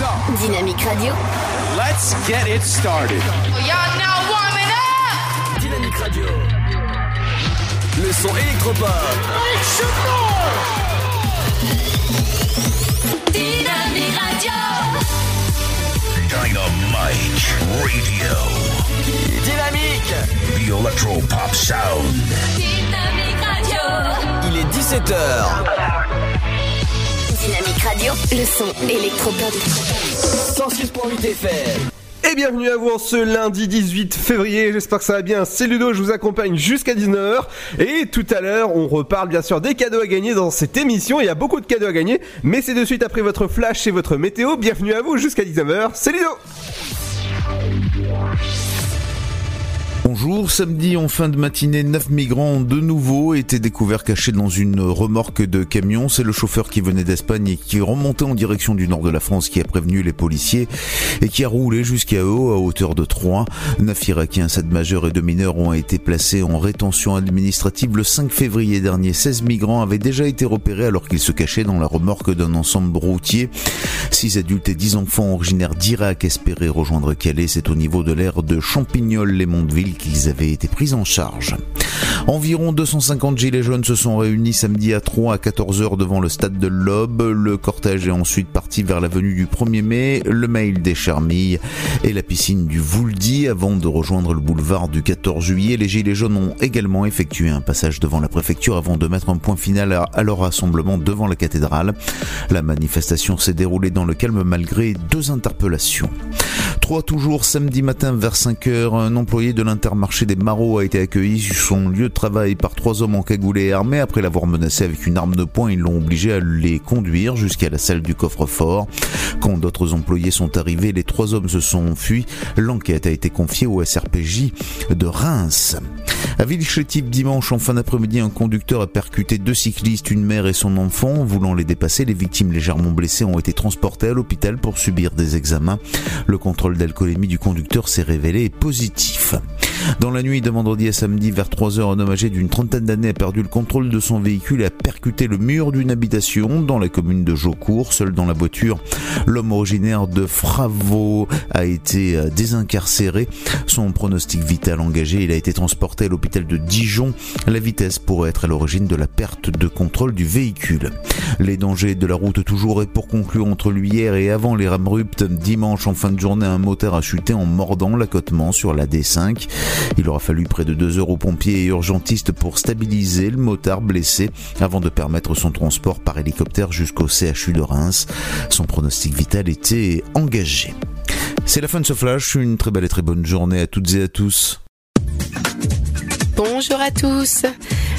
Dynamique Radio. Let's get it started. Y'all now warming up! Dynamique Radio. Le son électropop. Dynamique Radio. Dynamite Radio. Dynamique. The Electro Pop Sound. Dynamique Radio. Il est 17h. Dynamique Radio. Le son électropop. 106.8 FM. Et bienvenue à vous en ce lundi 18 février, j'espère que ça va bien, c'est Ludo, je vous accompagne jusqu'à 19h et tout à l'heure on reparle bien sûr des cadeaux à gagner dans cette émission, il y a beaucoup de cadeaux à gagner, mais c'est de suite après votre flash et votre météo, bienvenue à vous jusqu'à 19h, c'est Ludo Bonjour, samedi en fin de matinée, neuf migrants ont de nouveau été découverts cachés dans une remorque de camion. C'est le chauffeur qui venait d'Espagne et qui remontait en direction du nord de la France qui a prévenu les policiers et qui a roulé jusqu'à eux à hauteur de 3. Neuf Irakiens, sept majeurs et deux mineurs ont été placés en rétention administrative le 5 février dernier. 16 migrants avaient déjà été repérés alors qu'ils se cachaient dans la remorque d'un ensemble routier. Six adultes et dix enfants originaires d'Irak espéraient rejoindre Calais. C'est au niveau de l'aire de Champignol-les-Mondeville qu'ils avaient été pris en charge. Environ 250 gilets jaunes se sont réunis samedi à 3 à 14h devant le stade de l'Aube. Le cortège est ensuite parti vers l'avenue du 1er mai, le mail des Charmilles et la piscine du Vouldy avant de rejoindre le boulevard du 14 juillet. Les gilets jaunes ont également effectué un passage devant la préfecture avant de mettre un point final à leur rassemblement devant la cathédrale. La manifestation s'est déroulée dans le calme malgré deux interpellations. Trois toujours samedi matin vers 5h, un employé de l'intermarché des Marauds a été accueilli sur son lieu de travail par trois hommes encagoulés et armés. Après l'avoir menacé avec une arme de poing, ils l'ont obligé à les conduire jusqu'à la salle du coffre-fort. Quand d'autres employés sont arrivés, les trois hommes se sont enfuis. L'enquête a été confiée au SRPJ de Reims. À Villechétive, dimanche, en fin d'après-midi, un conducteur a percuté deux cyclistes, une mère et son enfant. Voulant les dépasser, les victimes légèrement blessées ont été transportées à l'hôpital pour subir des examens. Le contrôle d'alcoolémie du conducteur s'est révélé positif. Dans la nuit de vendredi à samedi, vers 3 heures, un homme âgé d'une trentaine d'années a perdu le contrôle de son véhicule et a percuté le mur d'une habitation dans la commune de Jaucourt. Seul dans la voiture, l'homme originaire de Fravo a été euh, désincarcéré. Son pronostic vital engagé, il a été transporté à l'hôpital de Dijon. La vitesse pourrait être à l'origine de la perte de contrôle du véhicule. Les dangers de la route toujours et pour conclure entre hier et avant les rames ruptes, dimanche en fin de journée, un moteur a chuté en mordant l'accotement sur la D5. Il aura fallu près de deux heures aux pompiers et urgentistes pour stabiliser le motard blessé avant de permettre son transport par hélicoptère jusqu'au CHU de Reims. Son pronostic vital était engagé. C'est la fin de ce flash, une très belle et très bonne journée à toutes et à tous. Bonjour à tous.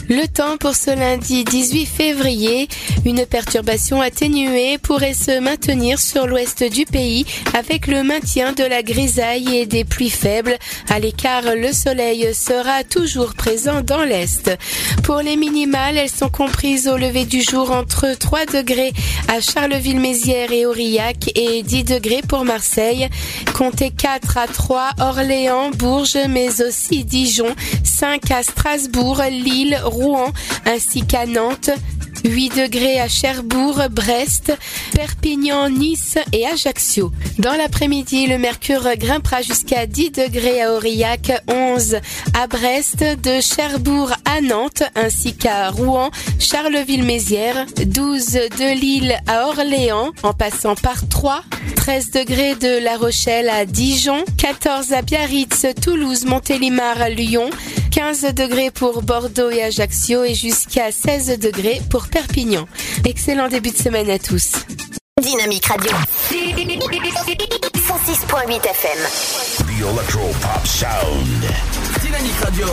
Le temps pour ce lundi 18 février, une perturbation atténuée pourrait se maintenir sur l'ouest du pays avec le maintien de la grisaille et des pluies faibles. À l'écart, le soleil sera toujours présent dans l'est. Pour les minimales, elles sont comprises au lever du jour entre 3 degrés à Charleville-Mézières et Aurillac et 10 degrés pour Marseille. Comptez 4 à 3 Orléans, Bourges, mais aussi Dijon, 5 à Strasbourg, Lille, Rouen, ainsi qu'à Nantes. 8 degrés à Cherbourg, Brest, Perpignan, Nice et Ajaccio. Dans l'après-midi, le mercure grimpera jusqu'à 10 degrés à Aurillac, 11 à Brest, de Cherbourg à Nantes ainsi qu'à Rouen, Charleville-Mézières, 12 de Lille à Orléans en passant par 3, 13 degrés de La Rochelle à Dijon, 14 à Biarritz, Toulouse, Montélimar, Lyon, 15 degrés pour Bordeaux et Ajaccio et jusqu'à 16 degrés pour Perpignan. Excellent début de semaine à tous. Dynamique Radio. 106.8 FM. The Electro Pop Sound. Dynamique Radio.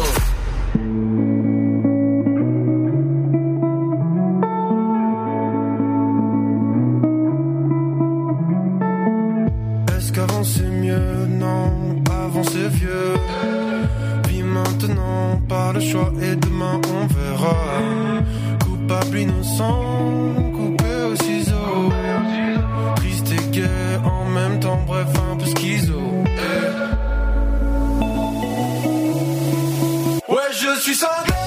Innocent, coupé au ciseau. Triste et gai en même temps, bref, un peu schizo. Ouais, je suis cinglé.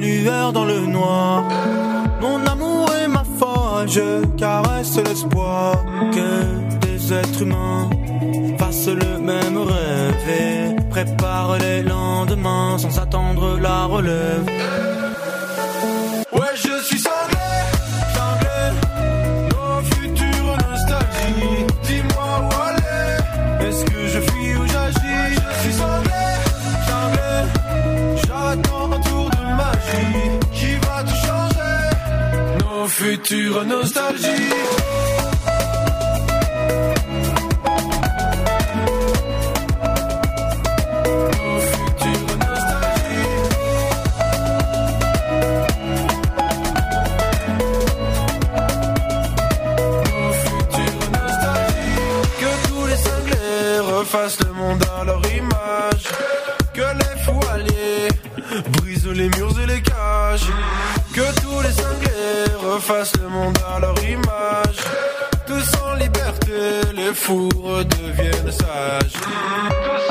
Lueurs dans le noir. Mon amour et ma foi, je caresse l'espoir que des êtres humains fassent le même rêve et préparent les lendemains sans attendre la relève. Changer. Nos refassent le monde à leur image. Tous en liberté, les fous redeviennent sages.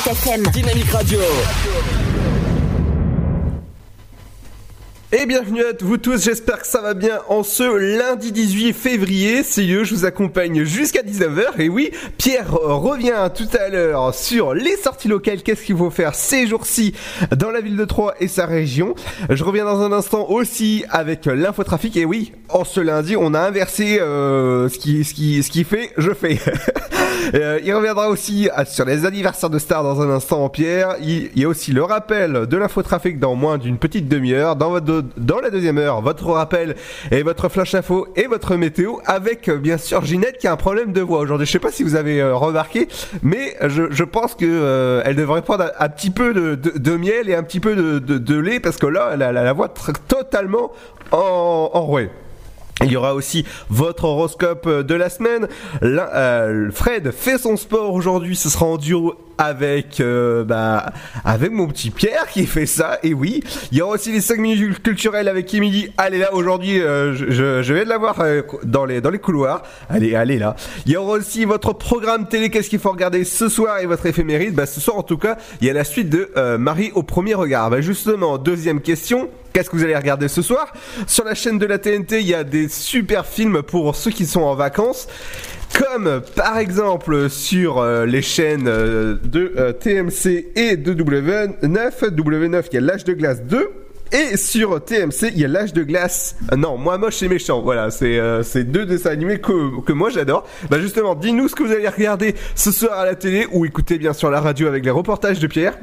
106.8 FM. Dynamique Radio. Et bienvenue à vous tous, j'espère que ça va bien en ce lundi 18 février. C'est eux, je vous accompagne jusqu'à 19h. Et oui, Pierre revient tout à l'heure sur les sorties locales. Qu'est-ce qu'il faut faire ces jours-ci dans la ville de Troyes et sa région? Je reviens dans un instant aussi avec l'infotrafic. Et oui, en ce lundi, on a inversé euh, ce, qui, ce, fait, je fais. Euh, il reviendra aussi sur les anniversaires de stars dans un instant en Pierre. Il, y a aussi le rappel de l'infotrafic dans moins d'une petite demi-heure. Dans, votre, dans la deuxième heure, votre rappel et votre flash info et votre météo avec euh, bien sûr Ginette qui a un problème de voix aujourd'hui. Je sais pas si vous avez euh, remarqué, mais je, je pense que euh, elle devrait prendre un, petit peu de, de- de miel et un petit peu de, de- lait parce que là, elle a la, la voix totalement en, enrouée. Il y aura aussi votre horoscope euh, de la semaine. Euh, Fred fait son sport aujourd'hui. Ce sera en duo avec euh, bah, avec mon petit Pierre qui fait ça. Et oui, il y aura aussi les 5 minutes culturelles avec Emily. Elle est là aujourd'hui. euh, je, je, je vais de la voir euh, dans les dans les couloirs. Allez, allez là. Il y aura aussi votre programme télé. Qu'est-ce qu'il faut regarder ce soir et votre éphéméride? Bah, ce soir en tout cas, il y a la suite de euh, Marie au premier regard. Bah, justement, deuxième question. Qu'est-ce que vous allez regarder ce soir? Sur la chaîne de la TNT, il y a des super films pour ceux qui sont en vacances. Comme par exemple sur euh, les chaînes euh, de euh, TMC et de W9. W9, il y a L'âge de glace 2. Et sur TMC, il y a l'âge de glace. Non, moi moche et méchant. Voilà, c'est c'est deux dessins animés que, que moi j'adore. Bah justement, dis-nous ce que vous allez regarder ce soir à la télé ou écouter bien sûr la radio avec les reportages de Pierre.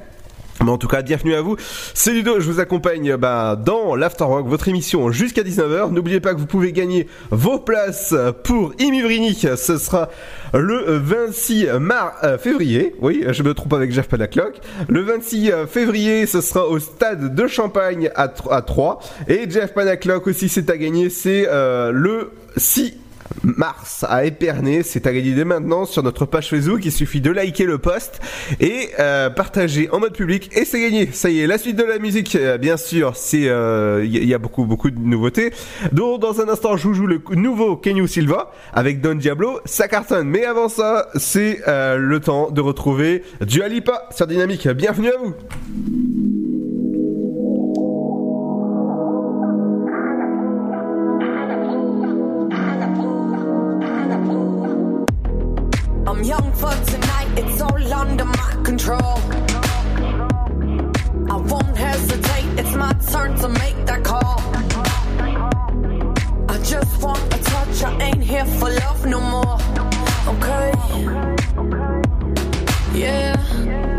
Mais en tout cas, bienvenue à vous. C'est Ludo, je vous accompagne bah, dans l'Afterwork, votre émission jusqu'à 19h. N'oubliez pas que vous pouvez gagner vos places pour Imivrini. Ce sera le 26 mars, euh, février. Oui, je me trompe avec Jeff Panaclock. Le 26 février, ce sera au stade de Champagne à 3. Et Jeff Panaclock aussi, c'est à gagner. C'est euh, le 6 mars à Épernay. C'est à gagner dès maintenant sur notre page Facebook. Il suffit de liker le post et euh, partager en mode public et c'est gagné. Ça y est, la suite de la musique, euh, bien sûr, c'est euh, il y, a beaucoup beaucoup de nouveautés. Donc dans un instant, je vous joue le nouveau Kenyu Silva avec Don Diablo. Ça cartonne. Mais avant ça, c'est le temps de retrouver Dua Lipa sur Dynamique. Bienvenue à vous. I'm young for tonight, it's all under my control. I won't hesitate, it's my turn to make that call. I just want a touch, I ain't here for love no more. Okay? Yeah.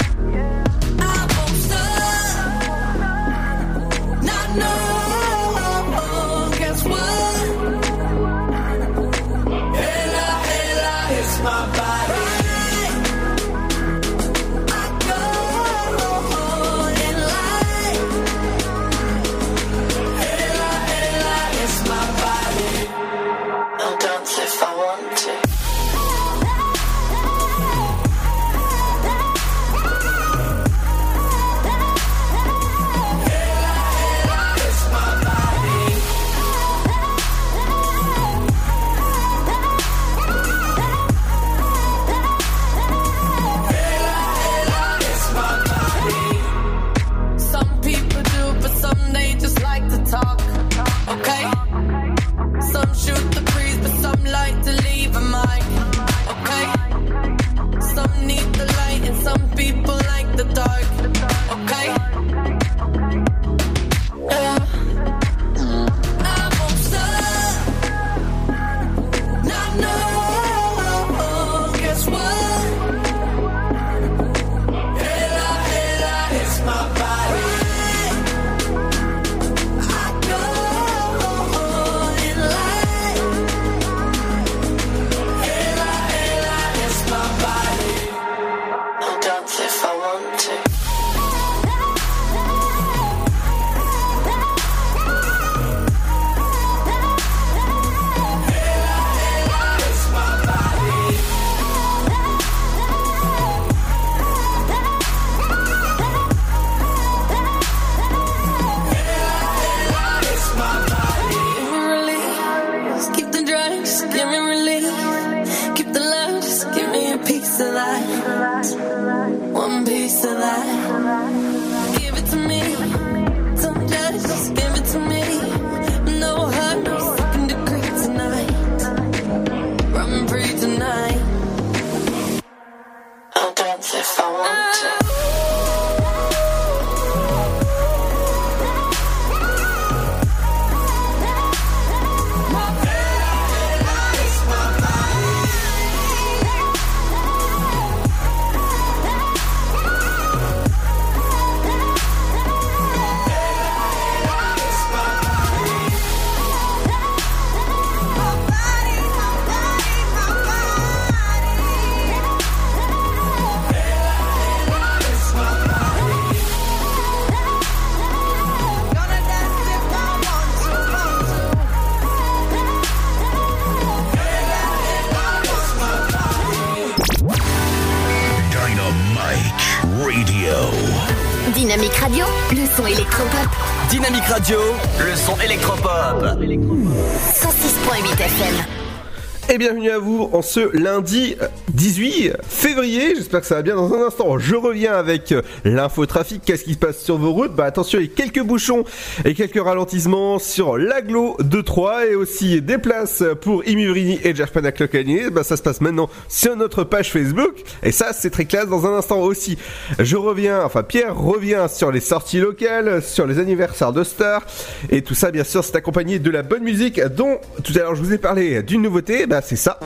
À vous en ce lundi 18 février. J'espère que ça va bien dans un instant. Je reviens avec euh, l'infotrafic. Qu'est-ce qui sur vos routes Bah attention, il y a quelques bouchons et quelques ralentissements sur l'aglo de Troyes et aussi des places pour Imuvrini et Jerpanac Locanier. Bah ça se passe maintenant sur notre page Facebook et ça c'est très classe dans un instant aussi. Je reviens, enfin Pierre revient sur les sorties locales, sur les anniversaires de stars et tout ça bien sûr c'est accompagné de la bonne musique dont tout à l'heure je vous ai parlé d'une nouveauté. Bah c'est ça.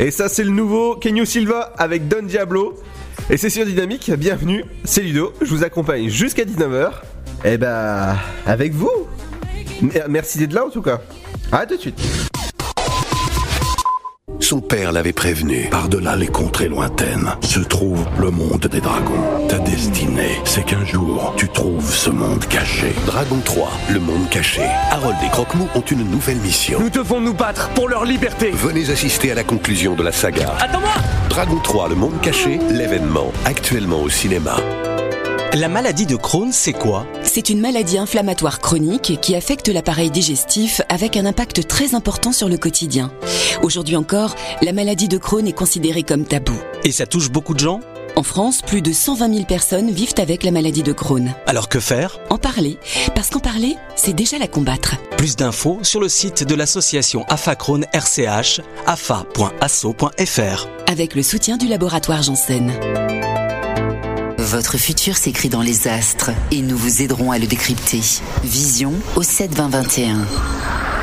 Et ça, c'est le nouveau Kenyo Silva avec Don Diablo. Et c'est sur Dynamique, bienvenue, c'est Ludo, je vous accompagne jusqu'à 19h. Et bah, avec vous. Merci d'être là en tout cas. À tout de suite. Son père l'avait prévenu. Par-delà les contrées lointaines se trouve le monde des dragons. Ta destinée, c'est qu'un jour, tu trouves ce monde caché. Dragon 3, le monde caché. Harold et Croque-Mou ont une nouvelle mission. Nous devons nous battre pour leur liberté. Venez assister à la conclusion de la saga. Attends-moi Dragon 3, le monde caché, l'événement, actuellement au cinéma. La maladie de Crohn, c'est quoi? C'est une maladie inflammatoire chronique qui affecte l'appareil digestif avec un impact très important sur le quotidien. Aujourd'hui encore, la maladie de Crohn est considérée comme tabou. Et ça touche beaucoup de gens? En France, plus de 120 000 personnes vivent avec la maladie de Crohn. Alors que faire? En parler, parce qu'en parler, c'est déjà la combattre. Plus d'infos sur le site de l'association AFA Crohn RCH, afa.asso.fr. Avec le soutien du laboratoire Janssen. Votre futur s'écrit dans les astres et nous vous aiderons à le décrypter. Vision au 7 20 21.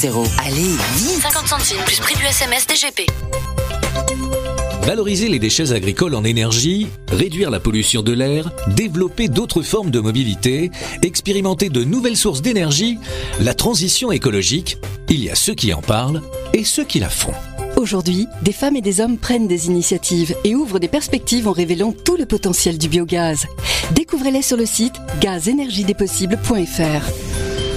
Allez, vite 50 centimes plus prix du SMS DGP. Valoriser les déchets agricoles en énergie, réduire la pollution de l'air, développer d'autres formes de mobilité, expérimenter de nouvelles sources d'énergie, la transition écologique, il y a ceux qui en parlent et ceux qui la font. Aujourd'hui, des femmes et des hommes prennent des initiatives et ouvrent des perspectives en révélant tout le potentiel du biogaz. Découvrez-les sur le site gazenergiedespossibles.fr.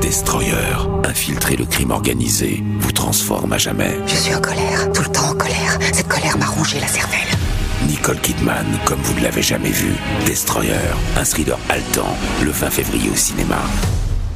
Destroyer, infiltrer le crime organisé, vous transforme à jamais. Je suis en colère, tout le temps en colère. Cette colère m'a rongé la cervelle. Nicole Kidman, comme vous ne l'avez jamais vu. Destroyer, un thriller haletant, le 20 février au cinéma.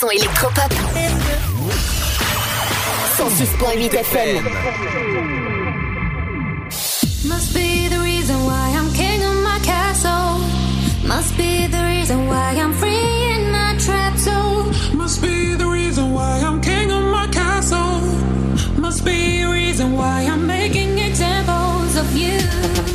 Son électropop. 106.8 FM. Must be the reason why I'm king of my castle. Must be the reason why I'm free in my trap zone. Must be the reason why I'm king of my castle. Must be the reason why I'm making examples of you.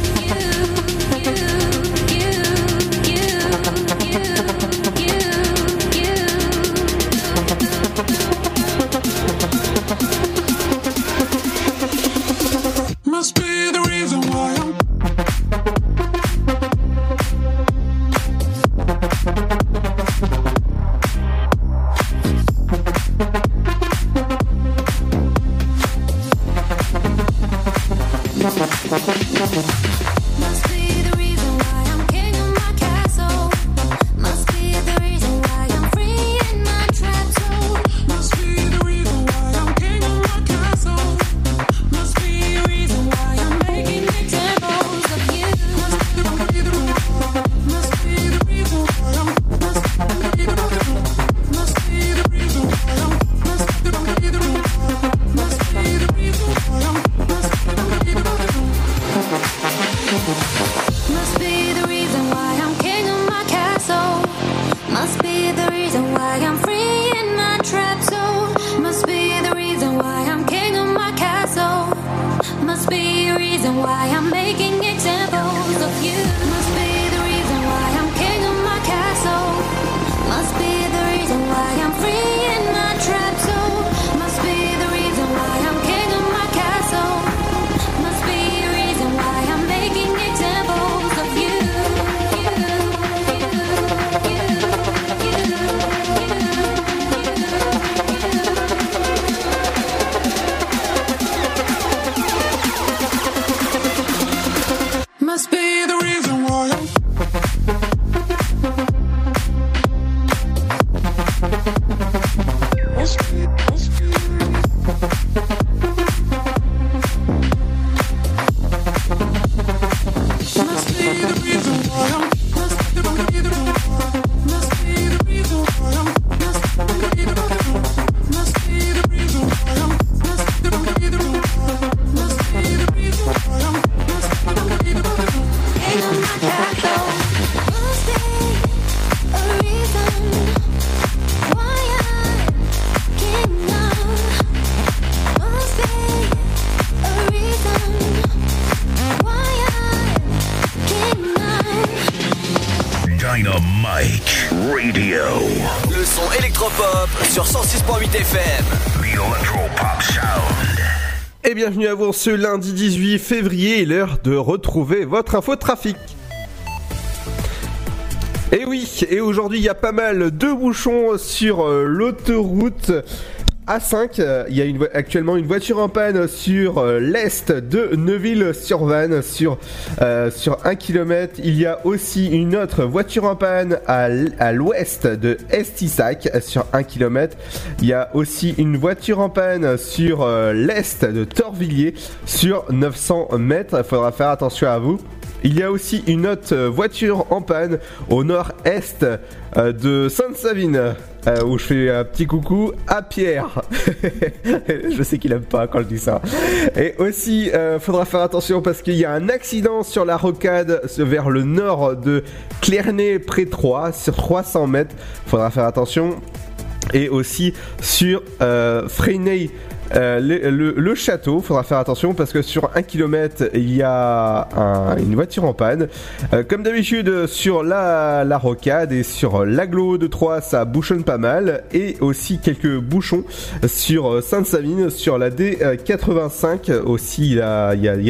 Must bienvenue à vous ce lundi 18 février, l'heure de retrouver votre info trafic. Et oui, et aujourd'hui il y a pas mal de bouchons sur euh, l'autoroute A5. Euh, Il y a actuellement une voiture en panne sur euh, l'est de Neuville-sur-Vanne sur, euh, sur 1 km. Il y a aussi une autre voiture en panne à l'ouest de Estissac sur 1 km. Il y a aussi une voiture en panne sur euh, l'est de Torvilliers sur 900 mètres. Il faudra faire attention à vous. Il y a aussi une autre euh, voiture en panne au nord-est euh, de Sainte-Savine. où je fais un petit coucou à Pierre. je sais qu'il aime pas quand je dis ça. Et aussi, euh, faudra faire attention parce qu'il y a un accident sur la rocade vers le nord de Clairnay près 3 sur 300 mètres. Faudra faire attention. Et aussi sur euh, Fresnay, euh, le, le- le château, faudra faire attention parce que sur un kilomètre il y a un- une voiture en panne. Euh, comme d'habitude sur la, rocade et sur l'aglo de Troyes ça bouchonne pas mal et aussi quelques bouchons sur euh, Sainte-Savine, sur la D85 aussi il y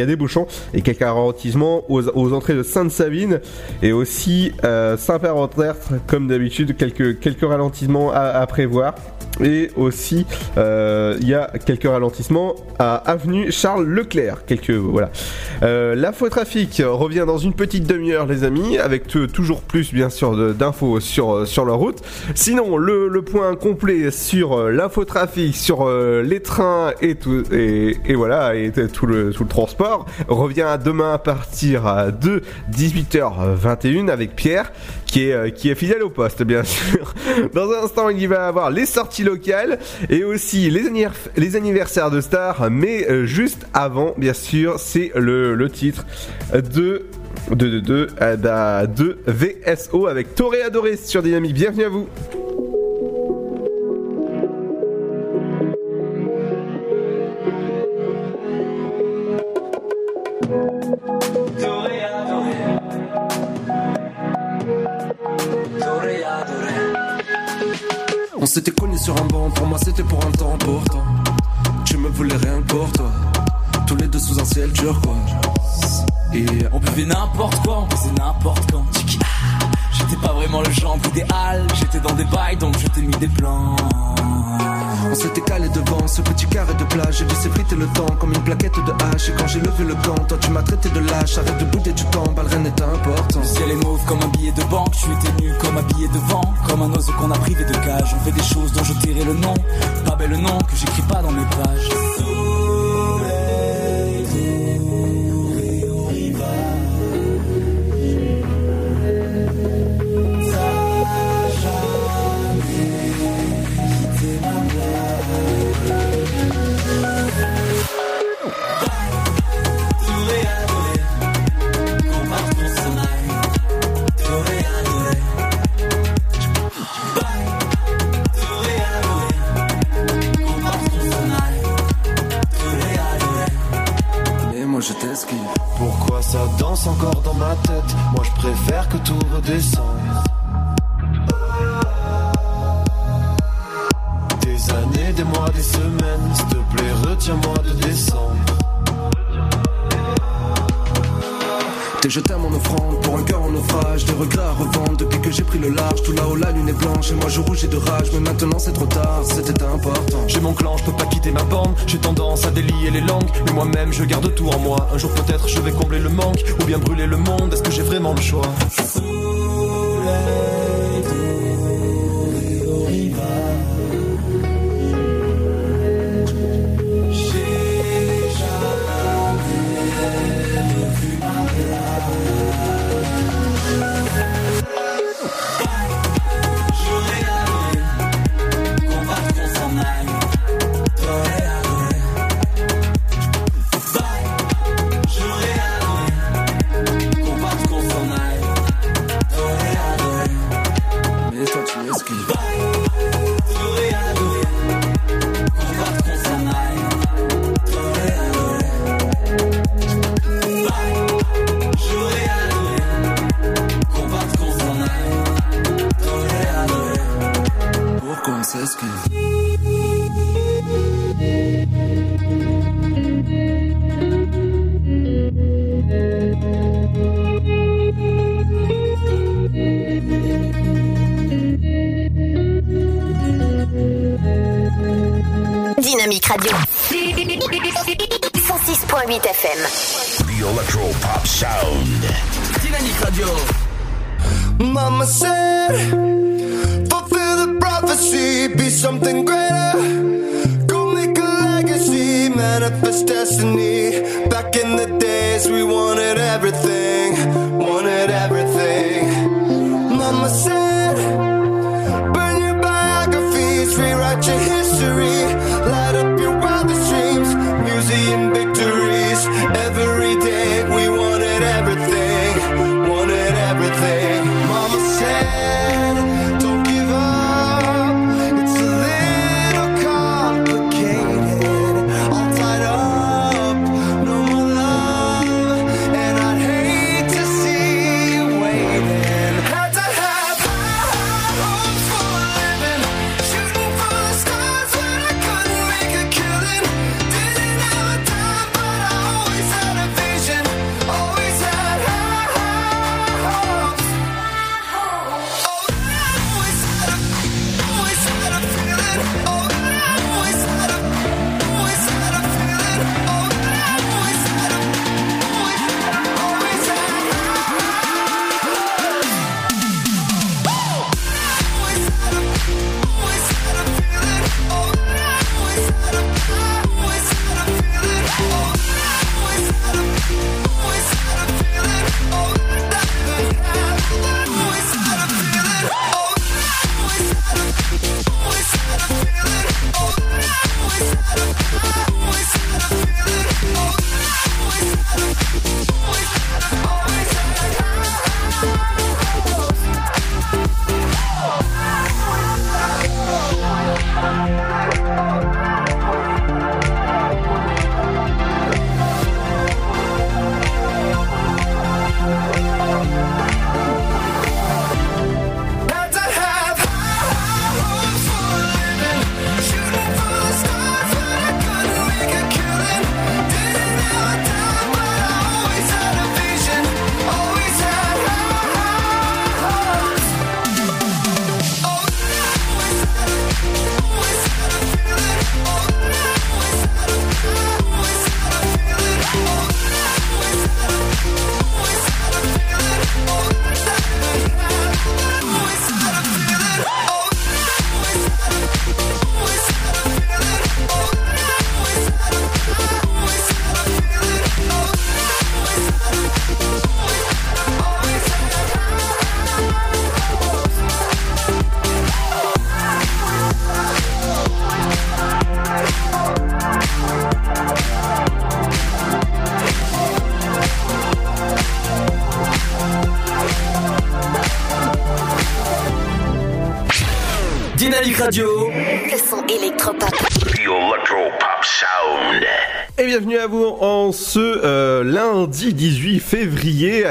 a, des bouchons et quelques ralentissements aux, entrées de Sainte-Savine et aussi euh, Saint-Père-en-Tertre comme d'habitude quelques, ralentissements à, à prévoir. Et aussi, euh, il y a quelques ralentissements à avenue Charles Leclerc. Quelques voilà. Euh, L'infotrafic revient dans une petite demi-heure, les amis, avec toujours plus bien sûr d'infos sur euh, sur la route. Sinon, le, point complet sur euh, l'infotrafic, sur euh, les trains et tout et, voilà et tout le tout le transport revient demain à partir de 18h21 avec Pierre qui est, euh, qui est fidèle au poste, bien sûr. Dans un instant, il y va avoir les sorties locales et aussi les, annivers- les anniversaires de stars, mais euh, juste avant, bien sûr, c'est le, le titre de de, de, de, euh, bah, de VSO avec Toré Adoré sur Dynamique. Bienvenue à vous. S'était connus sur un banc, pour moi c'était pour un temps pourtant. Tu me voulais rien pour toi. Tous les deux sous un ciel turquoise. Et on buvait n'importe quoi, on faisait n'importe quand. J'étais pas vraiment le genre idéal, j'étais dans des bails donc je t'ai mis des plans. On s'était calé devant ce petit carré de plage. J'ai laissé friter le temps comme une plaquette de hache. Et quand j'ai levé le gant, toi tu m'as traité de lâche. Arrête de bouder du temps, bah, le rien n'est important. Le ciel est mauve comme un billet de banque, tu étais nu comme un billet de vent, comme un oiseau qu'on a privé de cage. On fait des choses dont je tairai le nom, pas bel nom que j'écris pas dans mes pages. Moi je préfère que tout redescende. Des années, des mois, des semaines S'il te plaît retiens-moi de descendre T'es jeté à mon offrande pour un cœur en naufrage Des regrets à revendre depuis que j'ai pris le large Tout là-haut la lune est blanche et moi je rougis de rage Mais maintenant c'est trop tard, c'était important J'ai mon clan, je peux pas quitter ma bande. J'ai tendance à délier les langues, mais moi-même je garde tout en moi. Un jour peut-être je vais combler le manque ou bien brûler le monde. Est-ce que j'ai vraiment le choix? In the days, we wanted everything,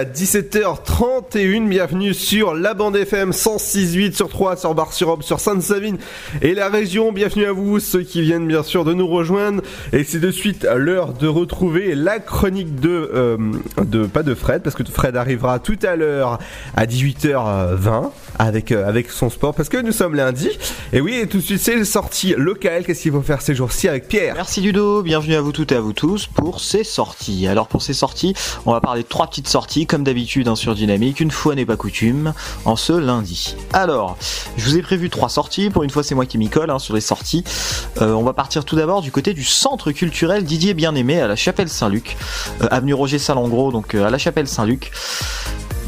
à 17h31. Bienvenue sur la bande FM 106.8 sur 3, sur Bar-sur-Aube, sur Sainte-Savine et la région. Bienvenue à vous, ceux qui viennent bien sûr de nous rejoindre. Et c'est de suite l'heure de retrouver la chronique de, euh, de, pas de Fred, parce que Fred arrivera tout à l'heure à 18h20 avec, euh, avec son sport, parce que nous sommes lundi. Et oui, et tout de suite, c'est les sorties locales. Qu'est-ce qu'il faut faire ces jours-ci avec Pierre? Merci Ludo, bienvenue à vous toutes et à vous tous pour ces sorties. Alors pour ces sorties, on va parler de trois petites sorties comme d'habitude hein, sur Dynamique, une fois n'est pas coutume, en ce lundi. Alors, je vous ai prévu trois sorties, pour une fois c'est moi qui m'y colle hein, sur les sorties. Euh, on va partir tout d'abord du côté du centre culturel Didier Bien-Aimé à la Chapelle Saint-Luc, euh, avenue Roger Salengros, donc à la Chapelle Saint-Luc.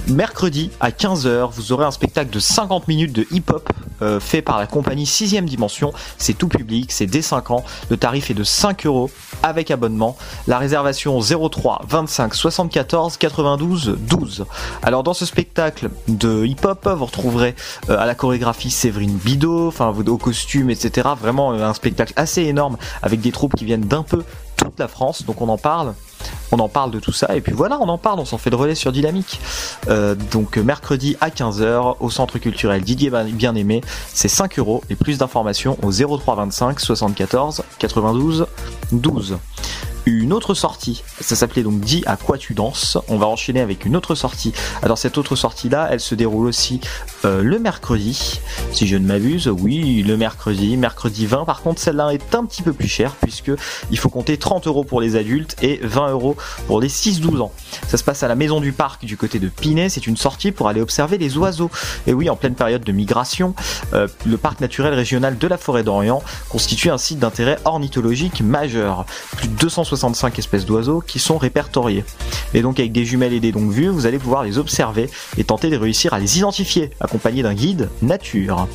Mercredi à 15h, vous aurez un spectacle de 50 minutes de hip-hop euh, fait par la compagnie 6ème Dimension. C'est tout public, c'est dès 5 ans. Le tarif est de 5 euros avec abonnement. La réservation 03 25 74 92 12. Alors dans ce spectacle de hip-hop, vous retrouverez euh, à la chorégraphie Séverine Bidot, enfin au costume, etc. Vraiment euh, un spectacle assez énorme avec des troupes qui viennent d'un peu toute la France. Donc on en parle on en parle de tout ça et puis voilà on en parle on s'en fait le relais sur Dynamique. Euh, donc mercredi à 15h au centre culturel Didier bien aimé c'est 5 euros et plus d'informations au 03 25 74 92 12 une autre sortie. Ça s'appelait donc Dis à quoi tu danses. On va enchaîner avec une autre sortie. Alors cette autre sortie là, elle se déroule aussi euh, le mercredi, si je ne m'abuse. Oui, le mercredi, mercredi 20. Par contre, celle-là est un petit peu plus chère puisque il faut compter 30 euros pour les adultes et 20 euros pour les 6-12 ans. Ça se passe à la maison du parc du côté de Pinet. C'est une sortie pour aller observer les oiseaux. Et oui, en pleine période de migration, euh, le parc naturel régional de la forêt d'Orient constitue un site d'intérêt ornithologique majeur. Plus de 265 espèces d'oiseaux qui sont répertoriées. Et donc avec des jumelles et des longues vues, vous allez pouvoir les observer et tenter de réussir à les identifier, accompagné d'un guide nature.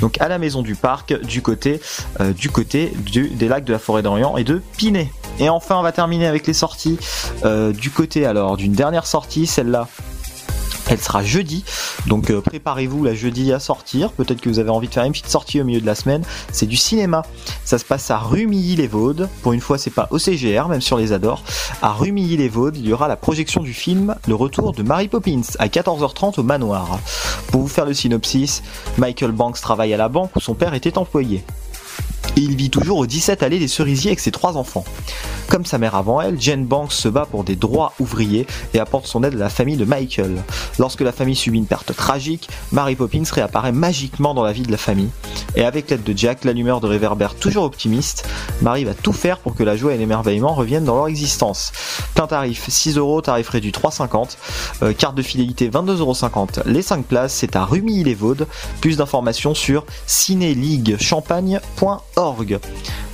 Donc à la maison du parc, du côté, euh, du côté du- des lacs de la forêt d'Orient et de Pinet. Et enfin, on va terminer avec les sorties euh, du côté alors d'une dernière sortie, celle-là. Elle sera jeudi, donc euh, préparez-vous la jeudi à sortir. Peut-être que vous avez envie de faire une petite sortie au milieu de la semaine. C'est du cinéma. Ça se passe à Rumilly-les-Vaudes. Pour une fois, c'est pas au CGR, même on les adore. À Rumilly-les-Vaudes, il y aura la projection du film Le Retour de Mary Poppins à 14h30 au manoir. Pour vous faire le synopsis, Michael Banks travaille à la banque où son père était employé. Il vit toujours au 17 allée des Cerisiers avec ses trois enfants. Comme sa mère avant elle, Jane Banks se bat pour des droits ouvriers et apporte son aide à la famille de Michael. Lorsque la famille subit une perte tragique, Mary Poppins réapparaît magiquement dans la vie de la famille. Et avec l'aide de Jack, l'allumeur de réverbère toujours optimiste, Mary va tout faire pour que la joie et l'émerveillement reviennent dans leur existence. Plein tarif 6 euros, tarif réduit 3,50, euh, carte de fidélité 22,50 euros. Les 5 places, c'est à Rumilly-les-Vaudes. Plus d'informations sur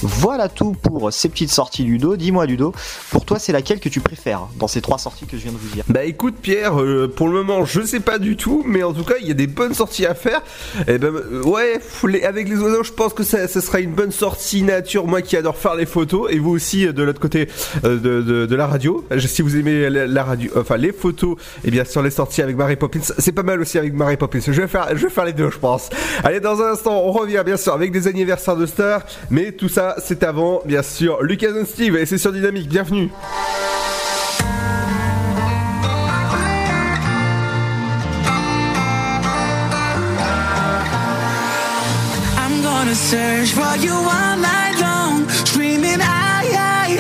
Voilà tout pour ces petites sorties Ludo. Dis-moi Ludo, pour toi c'est laquelle que tu préfères dans ces trois sorties que je viens de vous dire? Bah écoute Pierre, euh, pour le moment je sais pas du tout, mais en tout cas il y a des bonnes sorties à faire. Et ben euh, ouais, avec les oiseaux je pense que ça, ça sera une bonne sortie nature, moi qui adore faire les photos, et vous aussi euh, de l'autre côté de, la radio. Si vous aimez la, radio, enfin les photos, et bien sûr les sorties avec Mary Poppins, c'est pas mal aussi avec Mary Poppins. Je vais faire, je vais faire les deux je pense. Allez dans un instant on revient bien sûr avec des anniversaires de stars, mais tout ça c'est avant bien sûr Lucas and Steve et c'est sur Dynamique. Bienvenue.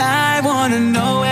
I wanna know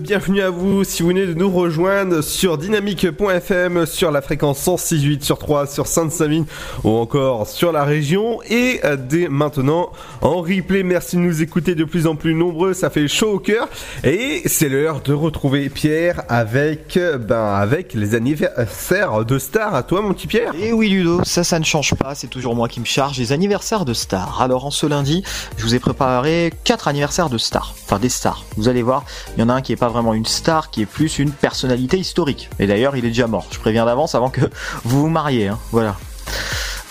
bienvenue à vous si vous venez de nous rejoindre sur dynamique.fm, sur la fréquence 168 sur 3, sur Sainte-Savine ou encore sur la région et euh, dès maintenant en replay. Merci de nous écouter de plus en plus nombreux, ça fait chaud au cœur et c'est l'heure de retrouver Pierre avec, euh, ben, avec les anniversaires de stars. À toi mon petit Pierre Et oui Ludo, ça ça ne change pas, c'est toujours moi qui me charge des anniversaires de stars. Alors en ce lundi, je vous ai préparé 4 anniversaires de stars, enfin des stars. Vous allez voir, il y en a un qui est pas vraiment une star, qui est plus une personnalité historique. Et d'ailleurs, il est déjà mort. Je préviens d'avance avant que vous vous mariez. hein. Voilà.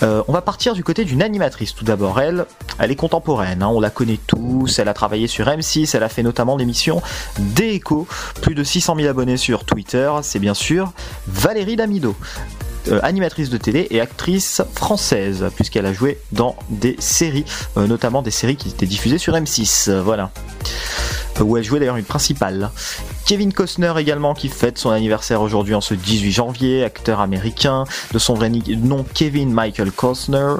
Euh, on va partir du côté d'une animatrice tout d'abord. Elle, elle est contemporaine, hein, on la connaît tous. Elle a travaillé sur M6, elle a fait notamment l'émission Déco. Plus de 600 000 abonnés sur Twitter, c'est bien sûr Valérie Damido. Euh, animatrice de télé et actrice française, puisqu'elle a joué dans des séries, euh, notamment des séries qui étaient diffusées sur M6. euh, voilà. Euh, Où elle jouait d'ailleurs une principale. Kevin Costner également qui fête son anniversaire aujourd'hui en ce 18 janvier, acteur américain de son vrai nom Kevin Michael Costner.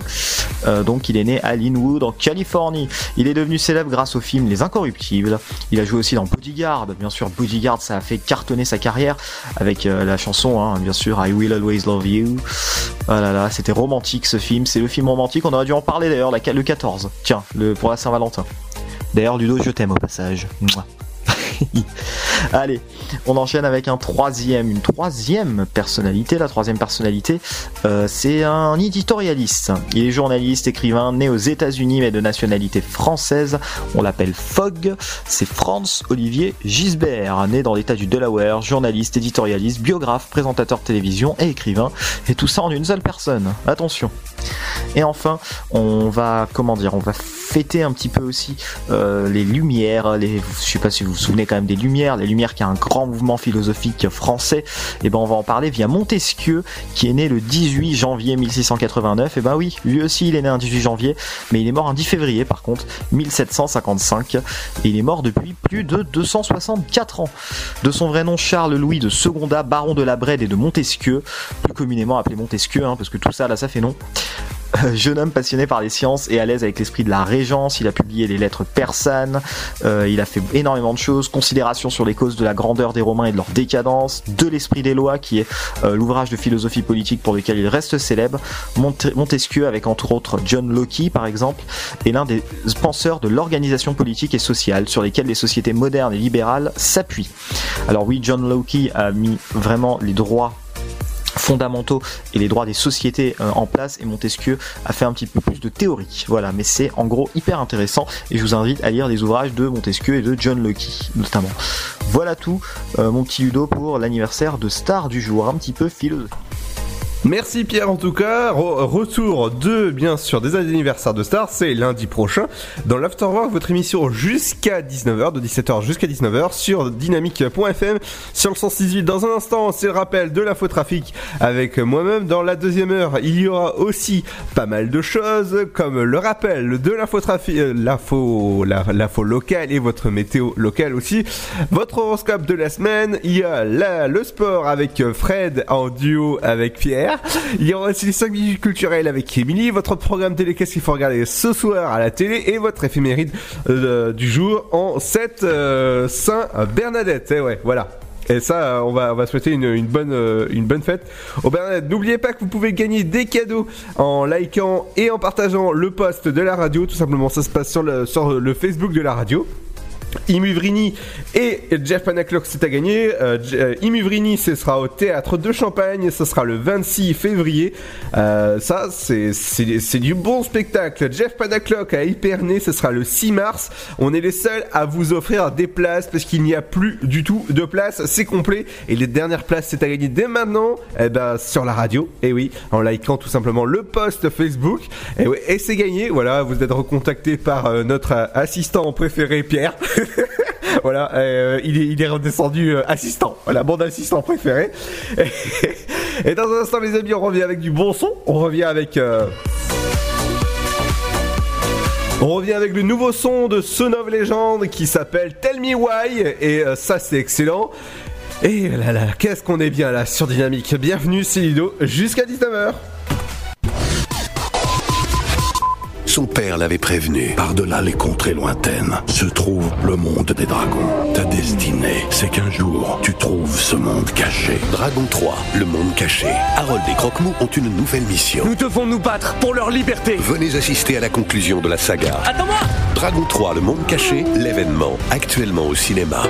Euh, donc il est né à Linwood en Californie. Il est devenu célèbre grâce au film Les Incorruptibles. Il a joué aussi dans Bodyguard. Bien sûr Bodyguard ça a fait cartonner sa carrière avec euh, la chanson hein, bien sûr I Will Always Love You. Ah là là, c'était romantique ce film. C'est le film romantique. On aurait dû en parler d'ailleurs le 14. Tiens, pour la Saint-Valentin. D'ailleurs Ludo je t'aime au passage. Allez, on enchaîne avec un troisième, une troisième personnalité. La troisième personnalité, euh, c'est un éditorialiste. Il est journaliste, écrivain, né aux États-Unis mais de nationalité française. On l'appelle Fogg. C'est Franz Olivier Gisbert, né dans l'État du Delaware, journaliste, éditorialiste, biographe, présentateur de télévision et écrivain. Et tout ça en une seule personne. Attention. Et enfin, on va, comment dire, on va fêter un petit peu aussi euh, les Lumières. Les, je sais pas si vous vous souvenez quand même des Lumières. Les Lumières qui est un grand mouvement philosophique français. Et ben on va en parler via Montesquieu, qui est né le 18 janvier 1689. Et ben oui, lui aussi il est né un 18 janvier, mais il est mort un 10 février par contre, 1755. Et il est mort depuis plus de 264 ans. De son vrai nom Charles Louis de Secondat, baron de la Brède et de Montesquieu, plus communément appelé Montesquieu, hein, parce que tout ça là ça fait nom. Euh, Jeune homme passionné par les sciences et à l'aise avec l'esprit de la régence, il a publié les lettres persanes, euh, il a fait énormément de choses, considération sur les causes de la grandeur des Romains et de leur décadence, de l'esprit des lois qui est euh, l'ouvrage de philosophie politique pour lequel il reste célèbre, Monte- Montesquieu avec entre autres John Locke par exemple, est l'un des penseurs de l'organisation politique et sociale sur lesquelles les sociétés modernes et libérales s'appuient. Alors oui, John Locke a mis vraiment les droits fondamentaux et les droits des sociétés euh, en place. Et Montesquieu a fait un petit peu plus de théorie. Voilà mais c'est en gros hyper intéressant. Et je vous invite à lire les ouvrages de Montesquieu et de John Locke notamment. Voilà tout euh, mon petit Ludo pour l'anniversaire de star du jour. Un petit peu philosophique Merci Pierre en tout cas. Re- retour de bien sûr des anniversaires de stars, c'est lundi prochain dans l'Afterwork, votre émission jusqu'à 19h, de 17h jusqu'à 19h sur dynamique.fm sur le 168. Dans un instant, c'est le rappel de l'infotrafic avec moi-même. Dans la deuxième heure, il y aura aussi pas mal de choses comme le rappel de l'infotrafic, euh, l'info, l'info locale et votre météo locale aussi. Votre horoscope de la semaine, il y a la- le sport avec Fred en duo avec Pierre. Il y aura aussi les 5 minutes culturelles avec Émilie, votre programme télé qu'est-ce qu'il faut regarder ce soir à la télé et votre éphéméride euh, du jour en 7 euh, Saint Bernadette. Et ouais, voilà. Et ça, on va, on va souhaiter une, euh, bonne fête au Bernadette. N'oubliez pas que vous pouvez gagner des cadeaux en likant et en partageant le post de la radio. Tout simplement, ça se passe sur le Facebook de la radio. Imuvrini et Jeff Panaclock c'est à gagner. Euh, euh, Imuvrini ce sera au théâtre de Champagne, ce sera le 26 février. Euh, ça c'est c'est du bon spectacle. Jeff Panaclock à Hyperné ce sera le 6 mars. On est les seuls à vous offrir des places parce qu'il n'y a plus du tout de place, c'est complet et les dernières places c'est à gagner dès maintenant eh ben, sur la radio. Et oui, en likant tout simplement le post Facebook. Et, oui, et c'est gagné. Voilà, vous êtes recontacté par euh, notre euh, assistant préféré Pierre. voilà, euh, il, est, redescendu euh, assistant. Voilà, mon assistant préféré. Et, dans un instant, les amis, on revient avec du bon son. On revient avec. euh, on revient avec le nouveau son de Son of Legend qui s'appelle Tell Me Why. Et ça, c'est excellent. Et là là, qu'est-ce qu'on est bien là sur Dynamique. Bienvenue, c'est Lido, jusqu'à 19h. Son père l'avait prévenu. Par-delà les contrées lointaines se trouve le monde des dragons. Ta destinée, c'est qu'un jour, tu trouves ce monde caché. Dragon 3, le monde caché. Harold et Croque-Mou ont une nouvelle mission. Nous devons nous battre pour leur liberté. Venez assister à la conclusion de la saga. Attends-moi Dragon 3, le monde caché, l'événement, actuellement au cinéma.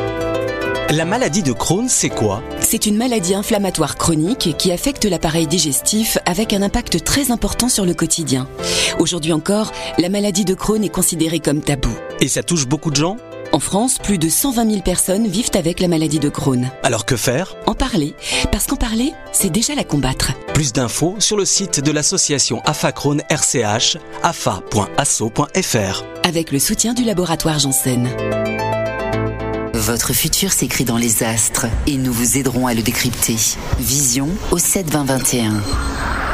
La maladie de Crohn, c'est quoi? C'est une maladie inflammatoire chronique qui affecte l'appareil digestif avec un impact très important sur le quotidien. Aujourd'hui encore, la maladie de Crohn est considérée comme tabou. Et ça touche beaucoup de gens? En France, plus de 120 000 personnes vivent avec la maladie de Crohn. Alors que faire? En parler, parce qu'en parler, c'est déjà la combattre. Plus d'infos sur le site de l'association AFA Crohn RCH, afa.asso.fr. Avec le soutien du laboratoire Janssen. Votre futur s'écrit dans les astres et nous vous aiderons à le décrypter. Vision au 7 20 21.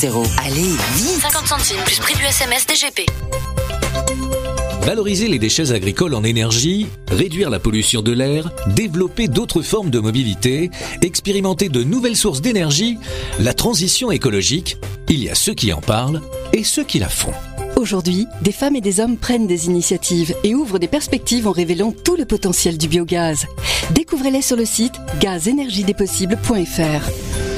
Allez, vite 50 centimes plus prix du SMS DGP. Valoriser les déchets agricoles en énergie, réduire la pollution de l'air, développer d'autres formes de mobilité, expérimenter de nouvelles sources d'énergie, la transition écologique, il y a ceux qui en parlent et ceux qui la font. Aujourd'hui, des femmes et des hommes prennent des initiatives et ouvrent des perspectives en révélant tout le potentiel du biogaz. Découvrez-les sur le site gazenergiedespossibles.fr.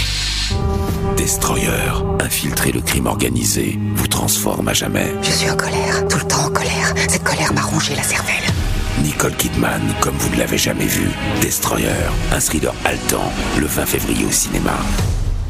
Destroyer, infiltrer le crime organisé, vous transforme à jamais. Je suis en colère, tout le temps en colère. Cette colère m'a rongé la cervelle. Nicole Kidman, comme vous ne l'avez jamais vu. Destroyer, un thriller haletant, le 20 février au cinéma.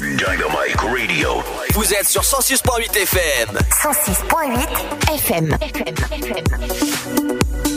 Dynamite Radio. Vous êtes sur 106.8 FM. 106.8 FM. Dynamique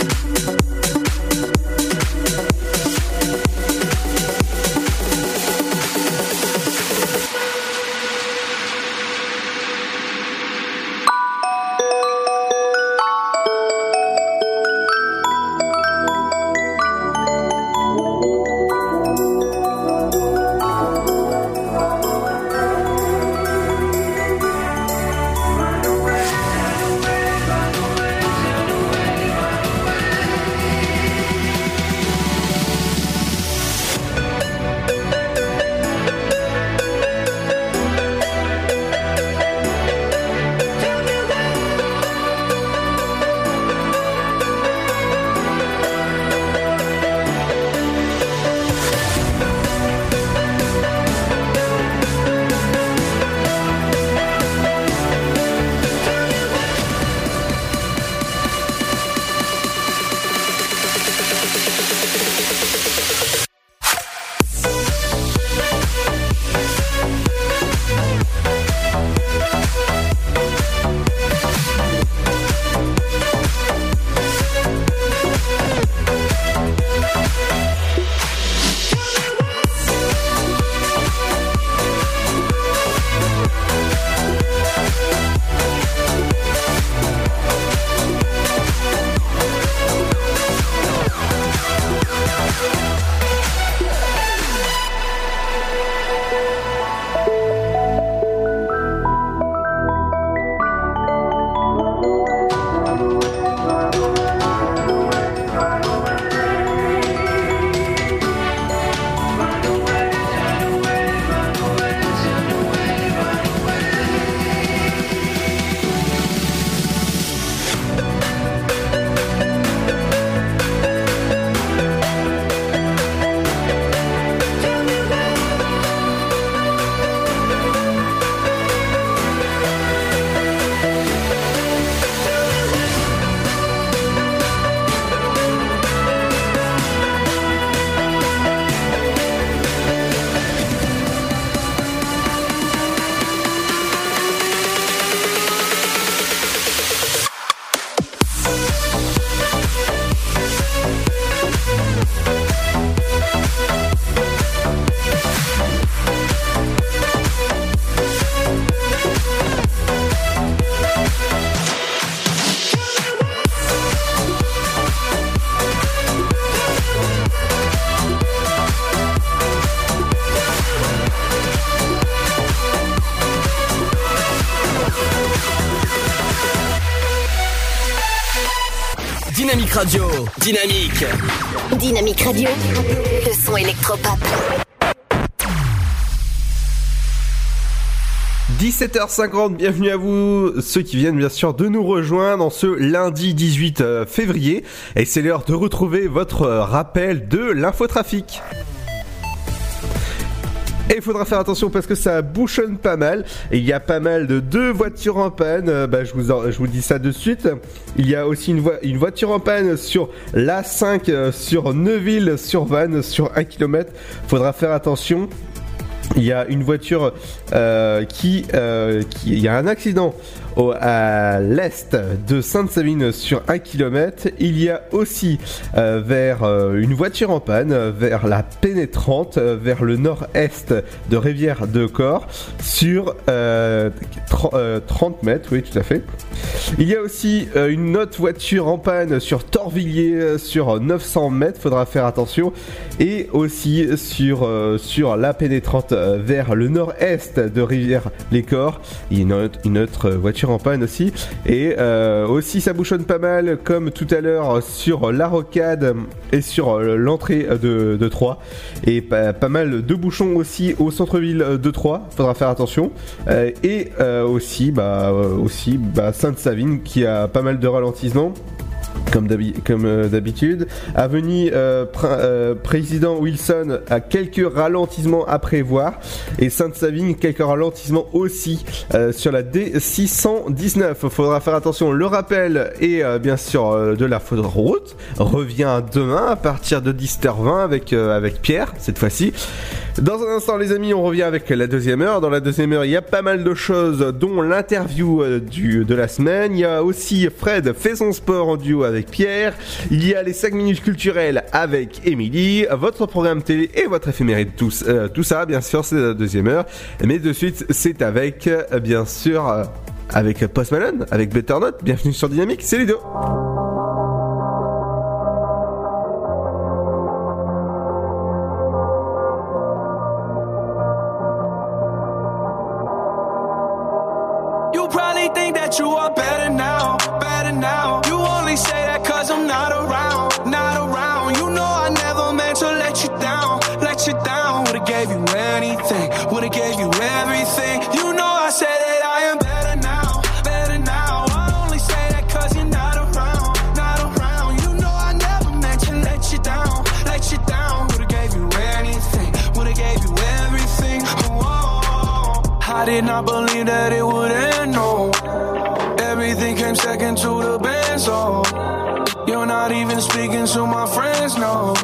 Dynamique. Dynamique Radio, le son électropop. 17h50, bienvenue à vous, ceux qui viennent bien sûr de nous rejoindre en ce lundi 18 euh, février. Et c'est l'heure de retrouver votre euh, rappel de l'infotrafic. Et il faudra faire attention parce que ça bouchonne pas mal. Et il y a pas mal de deux voitures en panne. Euh, bah, je, vous en- je vous dis ça de suite. Il y a aussi une, voi- une voiture en panne sur l'A5 euh, sur Neuville sur Vannes sur 1 km. Faudra faire attention. Il y a une voiture euh, euh, qui. Il y a un accident au- à l'est de Sainte-Savine sur 1 km. Il y a aussi euh, vers euh, une voiture en panne, euh, vers la pénétrante, vers le nord-est de Rivière de Corps, sur euh, tr- euh, 30 mètres, oui, tout à fait. Il y a aussi une autre voiture en panne sur Torvilliers sur 900 mètres, faudra faire attention. Et aussi sur, sur la pénétrante vers le nord-est de Rivière-les-Corps. Il y a une autre voiture en panne aussi. Et euh, aussi ça bouchonne pas mal comme tout à l'heure sur la rocade et sur euh, l'entrée de, de Troyes. Et pas, mal de bouchons aussi au centre-ville de Troyes, faudra faire attention. Euh, et aussi, bah, aussi bah, Sainte-Savine qui a pas mal de ralentissements comme euh, d'habitude. Avenue euh, euh, Président Wilson a quelques ralentissements à prévoir. Et Sainte-Savine, quelques ralentissements aussi sur la D619. Faudra faire attention. Le rappel et bien sûr de la faute route revient demain à partir de 10h20 avec, avec Pierre cette fois-ci. Dans un instant, les amis, on revient avec la deuxième heure. Dans la deuxième heure, il y a pas mal de choses, dont l'interview euh, de la semaine. Il y a aussi Fred fait son sport en duo avec Pierre. Il y a les 5 minutes culturelles avec Émilie, votre programme télé et votre éphéméride. Tout, euh, tout ça, bien sûr, c'est la deuxième heure. Mais de suite, c'est avec, euh, bien sûr, euh, avec Post Malone, avec Better Note. Bienvenue sur Dynamique, c'est Ludo. Not believe that it would end, no. Everything came second to the band, so oh. you're not even speaking to my friends, no.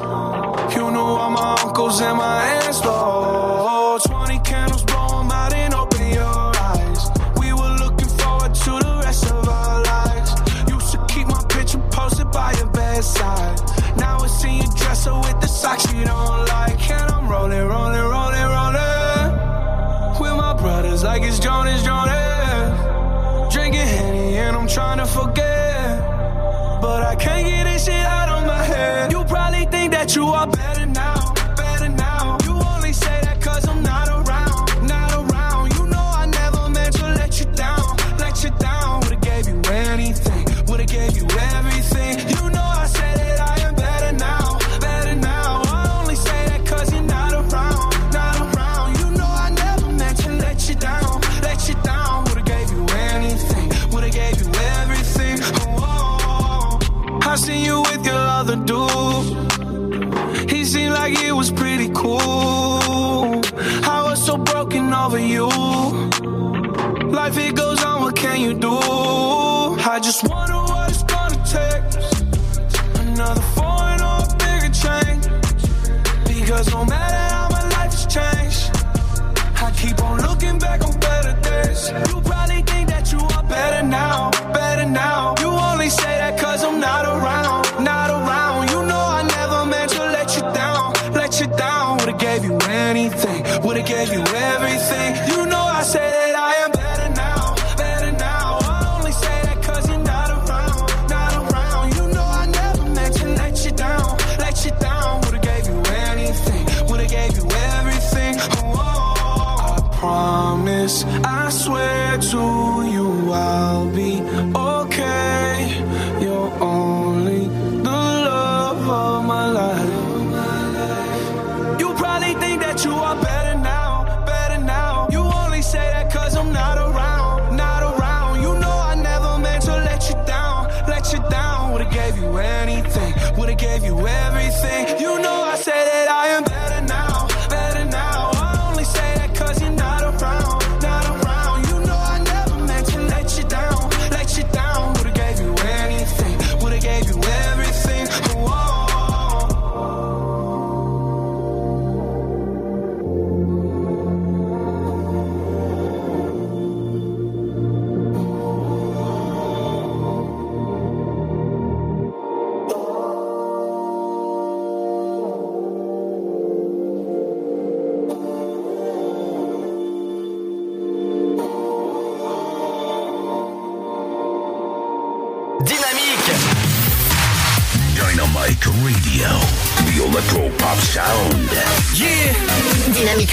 You knew all my uncles and my aunts, though. You are better. Like it was pretty cool. I was so broken over you. Life it goes on, what can you do? I just wonder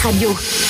Radio.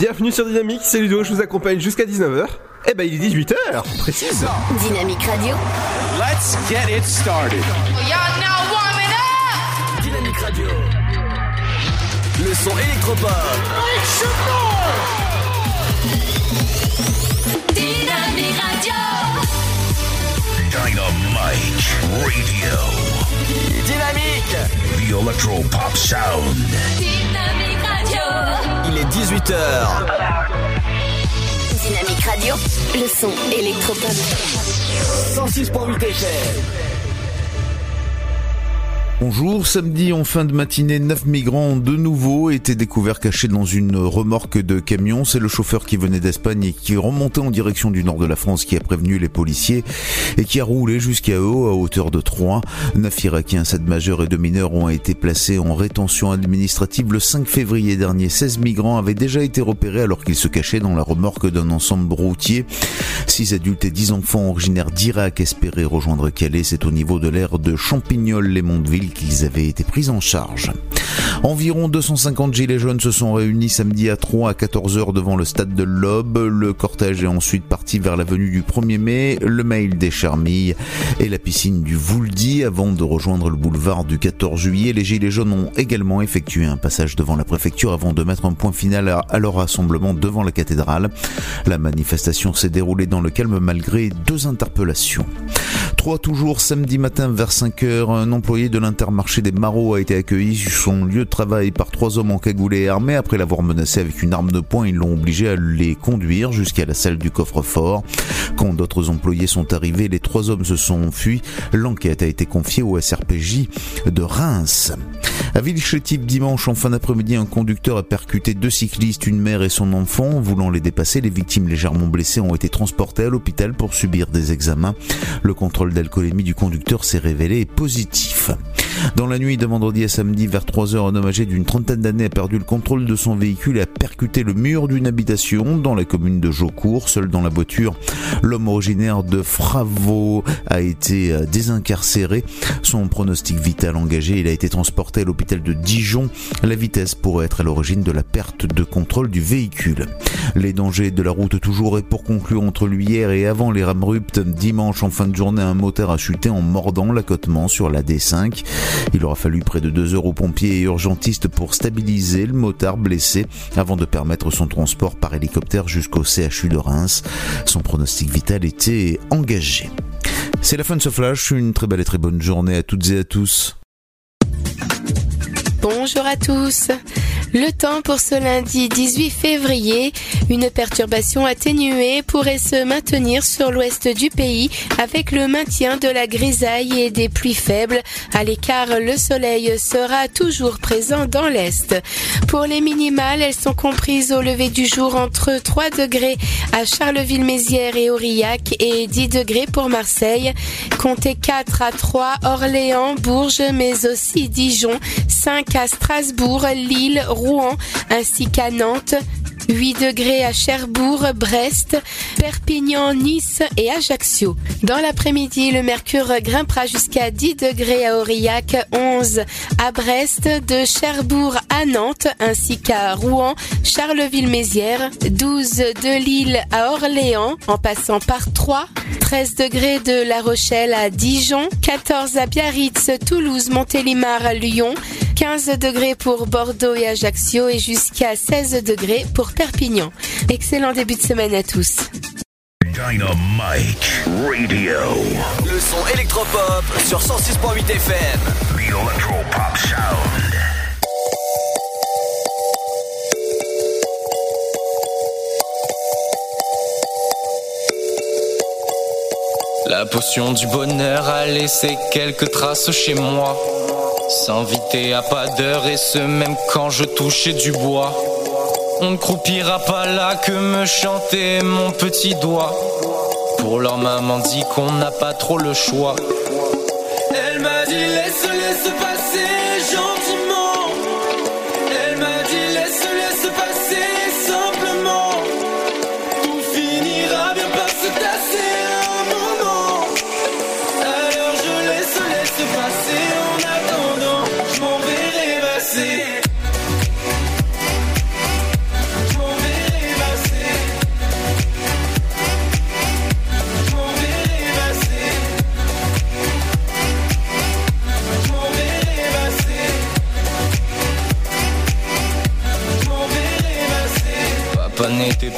Bienvenue sur Dynamique, c'est Ludo, je vous accompagne jusqu'à 19h. Eh ben il est 18h, précise. Dynamique Radio. Let's get it started. Dynamite Radio. Dynamique. The Electro Pop Sound. Dynamique Radio. Il est 18h. Dynamique Radio. Le son électropop. 106.8 FM. Bonjour, samedi en fin de matinée, neuf migrants ont de nouveau été découverts cachés dans une remorque de camion. C'est le chauffeur qui venait d'Espagne et qui remontait en direction du nord de la France qui a prévenu les policiers et qui a roulé jusqu'à eux à hauteur de 3. Neuf Irakiens, sept majeurs et deux mineurs ont été placés en rétention administrative le 5 février dernier. 16 migrants avaient déjà été repérés alors qu'ils se cachaient dans la remorque d'un ensemble routier. Six adultes et dix enfants originaires d'Irak espéraient rejoindre Calais. C'est au niveau de l'aire de Champignol-les-Mondeville qu'ils avaient été pris en charge. Environ 250 gilets jaunes se sont réunis samedi à 3 à 14h devant le stade de l'Aube. Le cortège est ensuite parti vers l'avenue du 1er mai, le mail des Charmilles et la piscine du Vouldy avant de rejoindre le boulevard du 14 juillet. Les gilets jaunes ont également effectué un passage devant la préfecture avant de mettre un point final à leur rassemblement devant la cathédrale. La manifestation s'est déroulée dans le calme malgré deux interpellations. 3 toujours samedi matin vers 5 heures, un employé de l'intermarché des Marauds a été accueilli sur son lieu de travail par trois hommes encagoulés et armés. Après l'avoir menacé avec une arme de poing, ils l'ont obligé à les conduire jusqu'à la salle du coffre-fort. Quand d'autres employés sont arrivés, les trois hommes se sont enfuis. L'enquête a été confiée au SRPJ de Reims. À Villechétif, dimanche, en fin d'après-midi, un conducteur a percuté deux cyclistes, une mère et son enfant. Voulant les dépasser, les victimes légèrement blessées ont été transportées à l'hôpital pour subir des examens. Le contrôle d'alcoolémie du conducteur s'est révélé positif. Dans la nuit de vendredi à samedi vers 3h, un homme âgé d'une trentaine d'années a perdu le contrôle de son véhicule et a percuté le mur d'une habitation dans la commune de Jaucourt. Seul dans la voiture, l'homme originaire de Fravo a été euh, désincarcéré. Son pronostic vital engagé, il a été transporté à l'hôpital de Dijon. La vitesse pourrait être à l'origine de la perte de contrôle du véhicule. Les dangers de la route toujours et pour conclure entre l'hier et avant les rames ruptes, dimanche en fin de journée, un motard a chuté en mordant l'accotement sur la D5. Il aura fallu près de deux heures aux pompiers et urgentistes pour stabiliser le motard blessé avant de permettre son transport par hélicoptère jusqu'au CHU de Reims. Son pronostic vital était engagé. C'est la fin de ce flash, une très belle et très bonne journée à toutes et à tous. Bonjour à tous. Le temps pour ce lundi 18 février, une perturbation atténuée pourrait se maintenir sur l'ouest du pays avec le maintien de la grisaille et des pluies faibles. À l'écart, le soleil sera toujours présent dans l'est. Pour les minimales, elles sont comprises au lever du jour entre 3 degrés à Charleville-Mézières et Aurillac et 10 degrés pour Marseille. Comptez 4 à 3 Orléans, Bourges, mais aussi Dijon, 5 à Strasbourg, Lille, Rouen, ainsi qu'à Nantes. 8 degrés à Cherbourg, Brest, Perpignan, Nice et Ajaccio. Dans l'après-midi, le mercure grimpera jusqu'à 10 degrés à Aurillac, 11 à Brest, de Cherbourg à Nantes ainsi qu'à Rouen, Charleville-Mézières, 12 de Lille à Orléans en passant par 3, 13 degrés de La Rochelle à Dijon, 14 à Biarritz, Toulouse, Montélimar, Lyon, 15 degrés pour Bordeaux et Ajaccio et jusqu'à 16 degrés pour Perpignan. Excellent début de semaine à tous. Dynamite Radio. Le son électropop sur 106.8 FM. The Electropop Sound. La potion du bonheur a laissé quelques traces chez moi. S'inviter à pas d'heure et ce même quand je touchais du bois. On ne croupira pas là que me chanter mon petit doigt. Pour leur maman dit qu'on n'a pas trop le choix. Elle m'a dit laisse, laisse passer gentiment.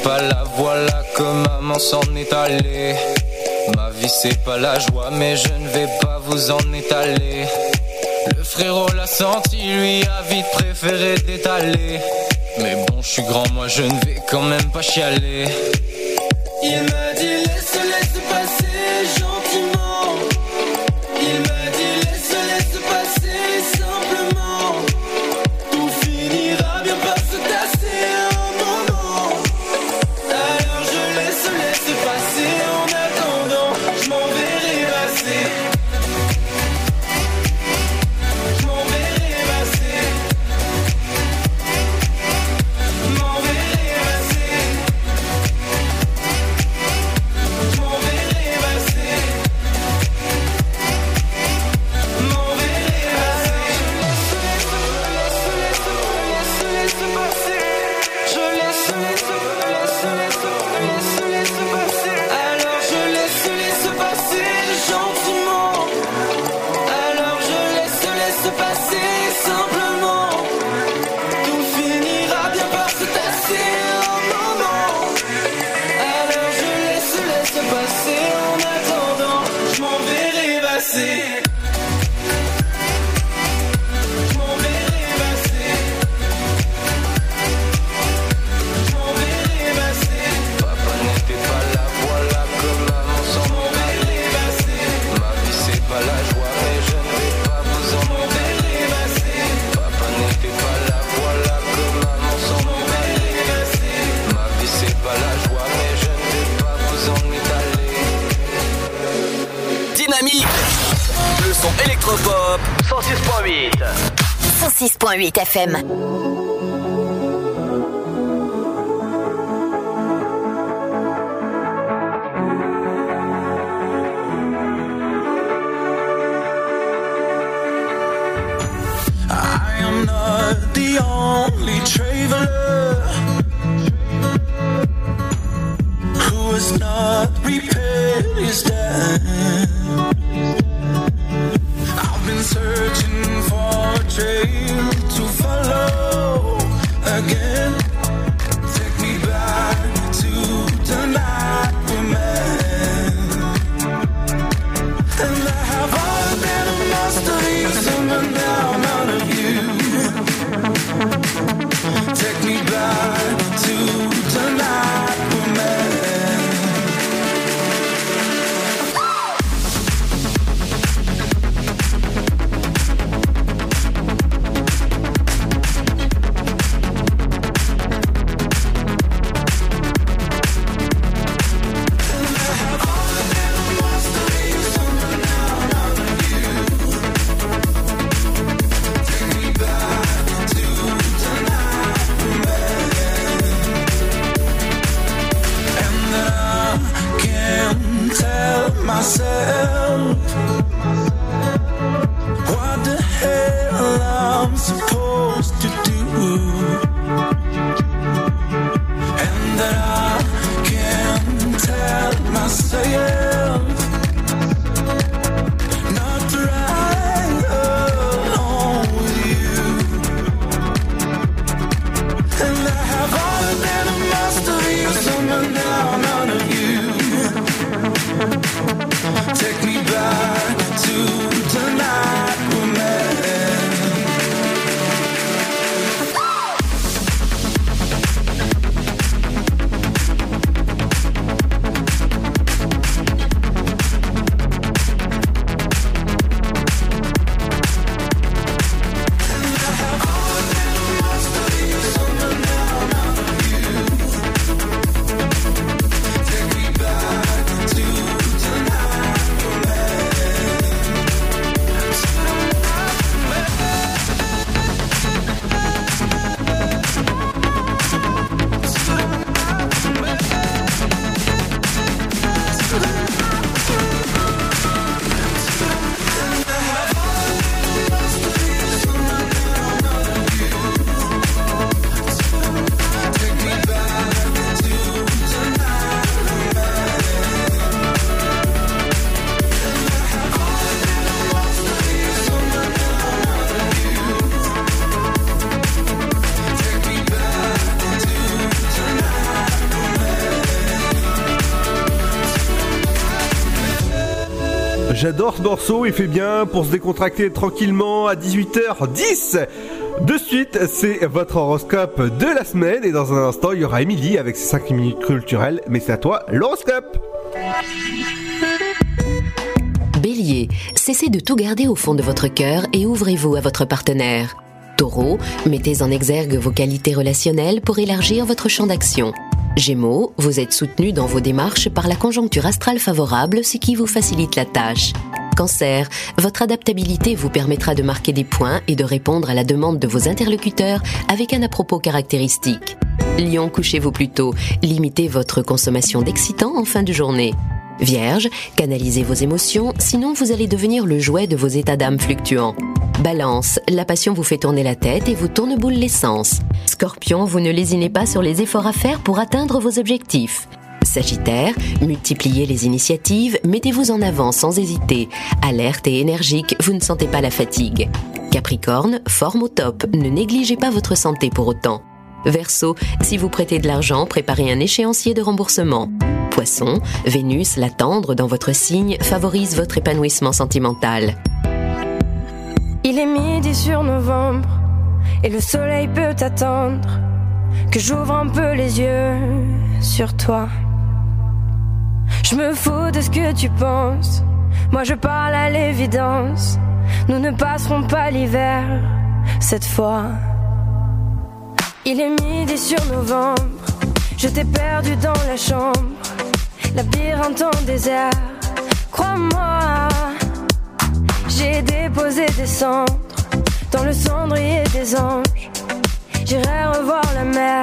Pas là, voilà que maman s'en est allée. Ma vie c'est pas la joie, mais je ne vais pas vous en étaler. Le frérot l'a senti, lui a vite préféré d'étaler. Mais bon, je suis grand, moi je ne vais quand même pas chialer. FM. J'adore ce morceau, il fait bien pour se décontracter tranquillement à 18h10. De suite, c'est votre horoscope de la semaine et dans un instant, il y aura Émilie avec ses 5 minutes culturelles, mais c'est à toi l'horoscope. Bélier, cessez de tout garder au fond de votre cœur et ouvrez-vous à votre partenaire. Taureau, mettez en exergue vos qualités relationnelles pour élargir votre champ d'action. Gémeaux, vous êtes soutenu dans vos démarches par la conjoncture astrale favorable, ce qui vous facilite la tâche. Cancer, votre adaptabilité vous permettra de marquer des points et de répondre à la demande de vos interlocuteurs avec un à-propos caractéristique. Lion, couchez-vous plus tôt, limitez votre consommation d'excitants en fin de journée. Vierge, canalisez vos émotions, sinon vous allez devenir le jouet de vos états d'âme fluctuants. Balance, la passion vous fait tourner la tête et vous tourne boule l'essence. Scorpion, vous ne lésinez pas sur les efforts à faire pour atteindre vos objectifs. Sagittaire, multipliez les initiatives, mettez-vous en avant sans hésiter. Alerte et énergique, vous ne sentez pas la fatigue. Capricorne, forme au top, ne négligez pas votre santé pour autant. Verseau, si vous prêtez de l'argent, préparez un échéancier de remboursement. Poisson, Vénus, la tendre dans votre signe, favorise votre épanouissement sentimental. Il est midi sur novembre et le soleil peut attendre que j'ouvre un peu les yeux sur toi. Je me fous de ce que tu penses, moi je parle à l'évidence. Nous ne passerons pas l'hiver cette fois. Il est midi sur novembre, je t'ai perdu dans la chambre, labyrinthe en désert. Crois-moi, j'ai déposé des cendres dans le cendrier des anges. J'irai revoir la mer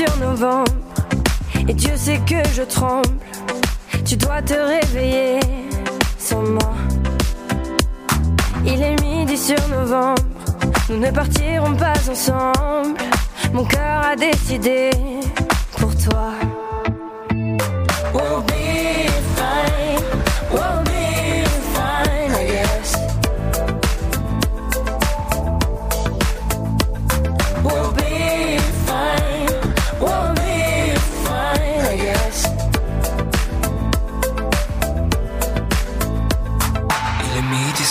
sur novembre et Dieu sait que je tremble. Tu dois te réveiller sans moi. Il est midi sur novembre, nous ne partirons pas ensemble. Mon cœur a décidé pour toi.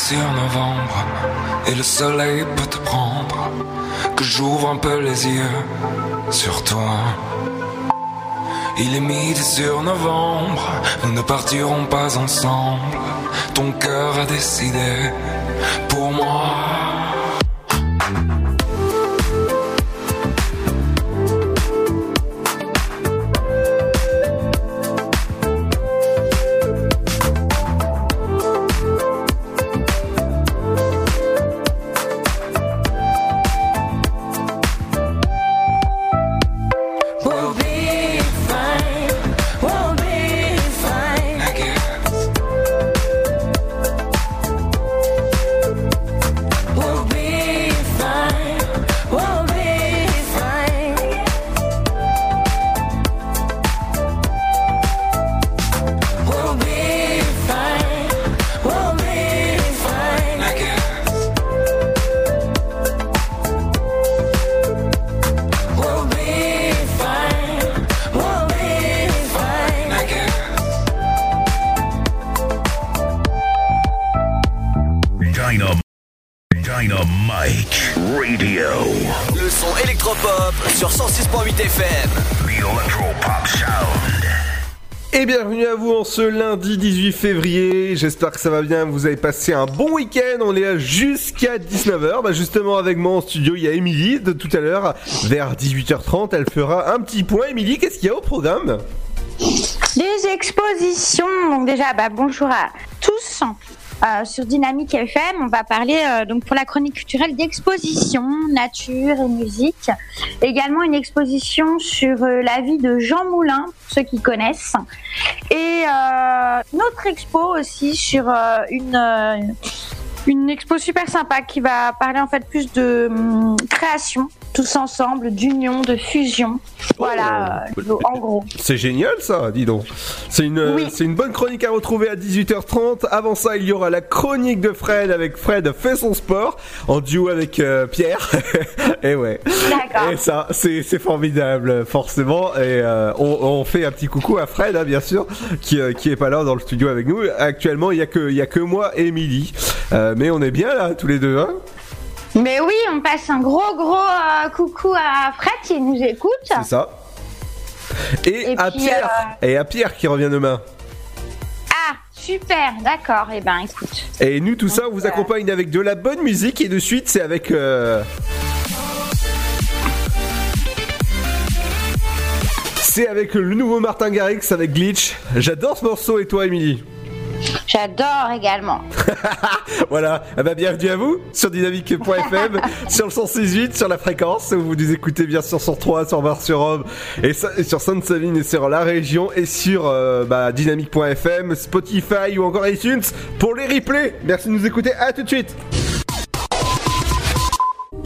Sur novembre et le soleil peut te prendre. Que j'ouvre un peu les yeux sur toi. Il est midi sur novembre, nous ne partirons pas ensemble. Ton cœur a décidé pour moi. J'espère que ça va bien. Vous avez passé un bon week-end. On est là jusqu'à 19h. Bah justement, avec moi en studio, il y a Émilie de tout à l'heure. Vers 18h30, elle fera un petit point. Émilie, qu'est-ce qu'il y a au programme? Des expositions. Donc déjà, bah, bonjour à tous. Euh, sur Dynamique FM, on va parler euh, donc pour la chronique culturelle d'exposition, nature et musique. Également une exposition sur euh, la vie de Jean Moulin, pour ceux qui connaissent. Et euh, une autre expo aussi sur euh, une euh, une expo super sympa qui va parler en fait plus de hum, création, tous ensemble, d'union, de fusion. Voilà, euh, en gros. C'est génial ça, dis donc. C'est une, Oui. c'est une bonne chronique à retrouver à 18h30. Avant ça, il y aura la chronique de Fred avec Fred fait son sport en duo avec euh, Pierre. et ouais. D'accord. Et ça, c'est, c'est formidable, forcément. Et euh, on, on fait un petit coucou à Fred, hein, bien sûr, qui, qui est pas là dans le studio avec nous. Actuellement, il y a que, il y a que moi et Emily. Mais on est bien là, tous les deux, hein? Mais oui, on passe un gros gros euh, coucou à Fred qui nous écoute. C'est ça. Et, Et à puis, Pierre. Et à Pierre qui revient demain. Ah, super, d'accord. Eh ben, écoute. Et nous, tout ça, on vous accompagne avec de la bonne musique. Et de suite, c'est avec. euh, C'est avec le nouveau Martin Garrix avec Glitch. J'adore ce morceau. Et toi, Émilie? J'adore également. Voilà, eh ben, bienvenue à vous sur dynamique.fm, sur le 168, sur la fréquence, où vous nous écoutez bien sûr sur 3, sur Bar sur Rome, et sur Sainte-Savine et sur la région, et sur euh, bah, dynamique.fm, Spotify ou encore iTunes pour les replays. Merci de nous écouter, à tout de suite.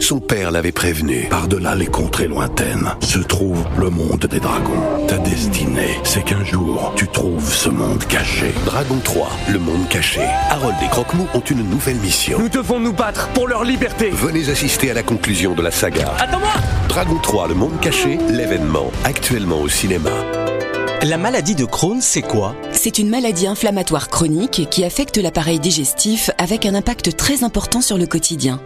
Son père l'avait prévenu. Par-delà les contrées lointaines se trouve le monde des dragons. Ta destinée, c'est qu'un jour, tu trouves ce monde caché. Dragon 3, le monde caché. Harold et Croque-Mou ont une nouvelle mission. Nous devons nous battre pour leur liberté. Venez assister à la conclusion de la saga. Attends-moi Dragon 3, le monde caché, l'événement, actuellement au cinéma. La maladie de Crohn, c'est quoi? C'est une maladie inflammatoire chronique qui affecte l'appareil digestif avec un impact très important sur le quotidien.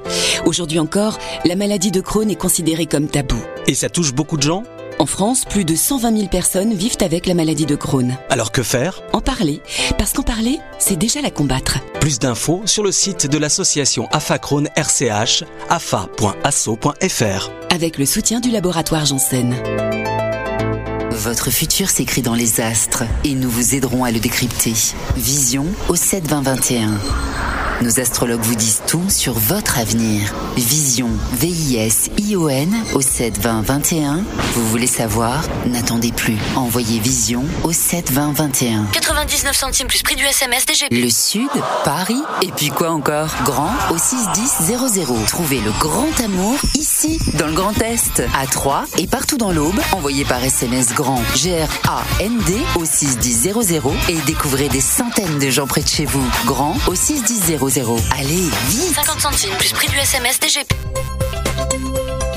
Aujourd'hui encore, la maladie de Crohn est considérée comme tabou. Et ça touche beaucoup de gens? En France, plus de 120 000 personnes vivent avec la maladie de Crohn. Alors que faire? En parler, parce qu'en parler, c'est déjà la combattre. Plus d'infos sur le site de l'association AFA Crohn RCH, afa.asso.fr. Avec le soutien du laboratoire Janssen. Votre futur s'écrit dans les astres et nous vous aiderons à le décrypter. Vision au 7 20 21. Nos astrologues vous disent tout sur votre avenir. Vision, V-I-S-I-O-N au 7 20 21. Vous voulez savoir? N'attendez plus. Envoyez Vision au 7 20 21. 99 centimes plus prix du SMS DGP. Le Sud, Paris, et puis quoi encore? Grand au 61000. Trouvez le grand amour ici, dans le Grand Est, à Troyes et partout dans l'Aube. Envoyez par SMS grand G-R-A-N-D au 61000 et découvrez des centaines de gens près de chez vous. Grand au 61000. Allez, vite 50 centimes plus prix du SMS DGP.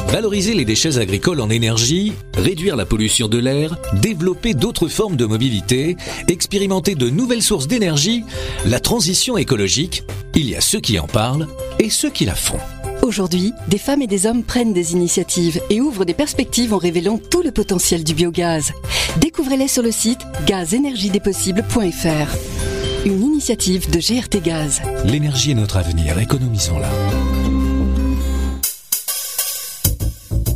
Valoriser les déchets agricoles en énergie, réduire la pollution de l'air, développer d'autres formes de mobilité, expérimenter de nouvelles sources d'énergie, la transition écologique, il y a ceux qui en parlent et ceux qui la font. Aujourd'hui, des femmes et des hommes prennent des initiatives et ouvrent des perspectives en révélant tout le potentiel du biogaz. Découvrez-les sur le site gazenergiedespossibles.fr. Une initiative de GRT Gaz. L'énergie est notre avenir, économisons-la.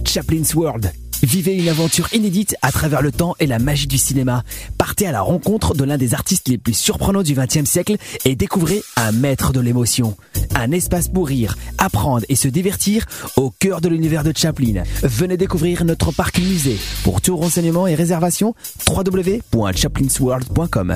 Chaplin's World. Vivez une aventure inédite à travers le temps et la magie du cinéma. Partez à la rencontre de l'un des artistes les plus surprenants du XXe siècle et découvrez un maître de l'émotion. Un espace pour rire, apprendre et se divertir au cœur de l'univers de Chaplin. Venez découvrir notre parc musée. Pour tout renseignement et réservation, www.chaplinsworld.com.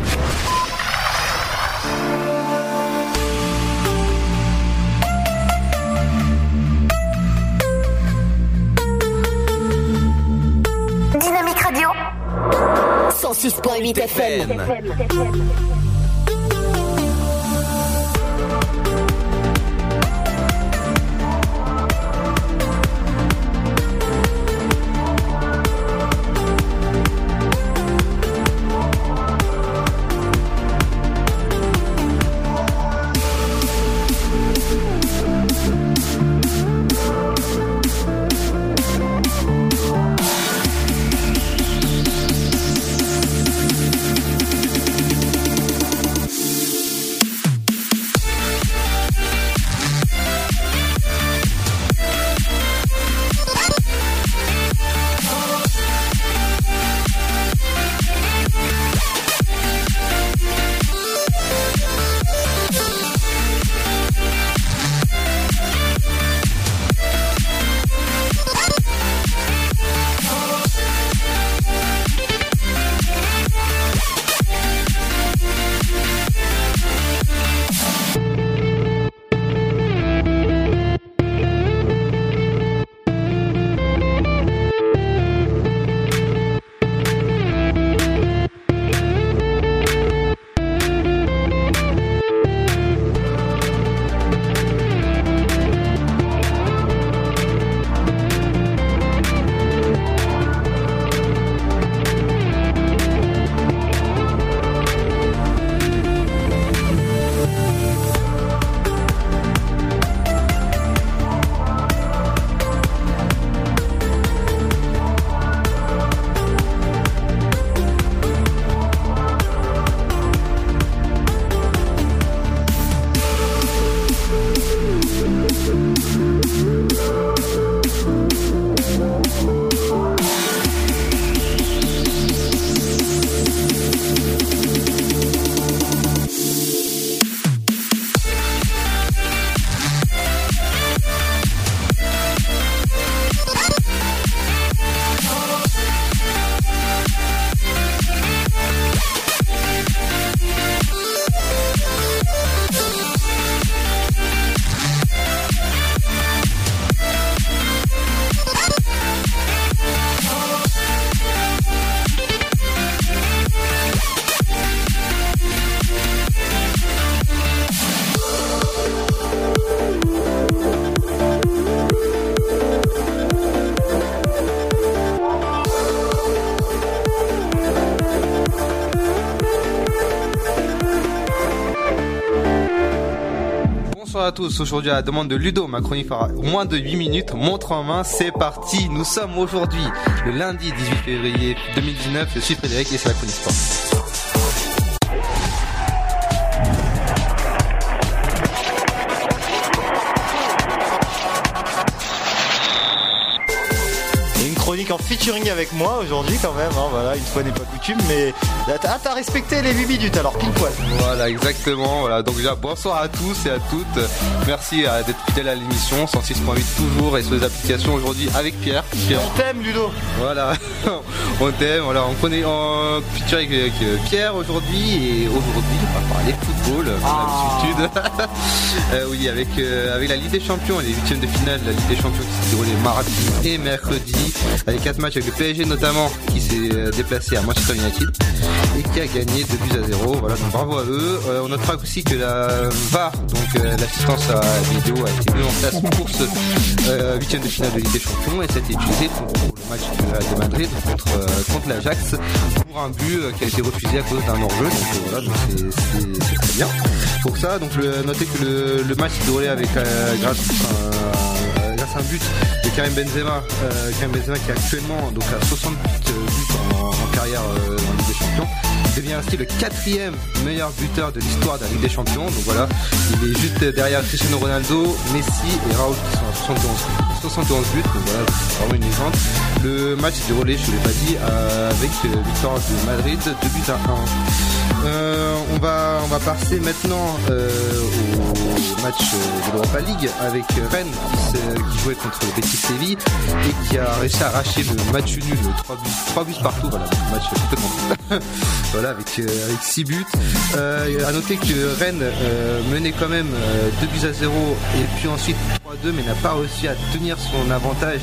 106.8 FM. À tous. Aujourd'hui, à la demande de Ludo, ma chronique moins de 8 minutes. Montre en main, c'est parti. Nous sommes aujourd'hui le lundi 18 février 2019. Je suis Frédéric et c'est la chronique sport. En featuring avec moi aujourd'hui quand même, hein, voilà, une fois n'est pas coutume, mais ah, t'as respecté les 8 minutes alors pile poil. Voilà, exactement. Voilà. Donc déjà, bonsoir à tous et à toutes. Merci euh, d'être fidèles à l'émission 106.8 toujours et sur les applications aujourd'hui avec Pierre. Pierre. On t'aime Ludo Voilà, on t'aime. Voilà, on connaît en feature avec, euh, Pierre aujourd'hui et aujourd'hui on va parler football comme d'habitude. Euh, oui, avec euh, avec la Ligue des Champions, les huitièmes de finale de la Ligue des Champions qui s'est déroulée mardi et mercredi, avec quatre matchs avec le PSG notamment qui s'est euh, déplacé à Manchester United et qui a gagné 2 buts à 0. Voilà, donc bravo à eux. Euh, on notera aussi que la VAR, donc euh, l'assistance à la vidéo, a été mise en place pour ce euh, huitième de finale de Ligue des Champions et ça a été utilisé pour, le match de, Madrid contre contre l'Ajax pour un but qui a été refusé à cause d'un hors-jeu. Donc voilà, c'est- très bien. Pour ça, donc notez que le, match s'est déroulé avec grâce un but de Karim Benzema, euh, Karim Benzema qui est actuellement donc à 60 buts en, carrière euh, en Ligue des Champions. Devient ainsi le quatrième meilleur buteur de l'histoire de la Ligue des Champions. Donc voilà, il est juste derrière Cristiano Ronaldo, Messi et Raoul qui sont à 71, 71 buts. Donc voilà, c'est vraiment une légende. Le match s'est déroulé, je ne l'ai pas dit, euh, avec victoire de Madrid, 2 buts à 1. Euh, on va on va passer maintenant euh, match euh, de l'Europa League avec Rennes qui, se- qui jouait contre Betis Séville et qui a réussi à arracher le match nul 3 buts, 3 buts partout. Voilà match avec euh, avec 6 buts. Euh, à noter que Rennes euh, menait quand même euh, 2 buts à 0 et puis ensuite 3-2 mais n'a pas réussi à tenir son avantage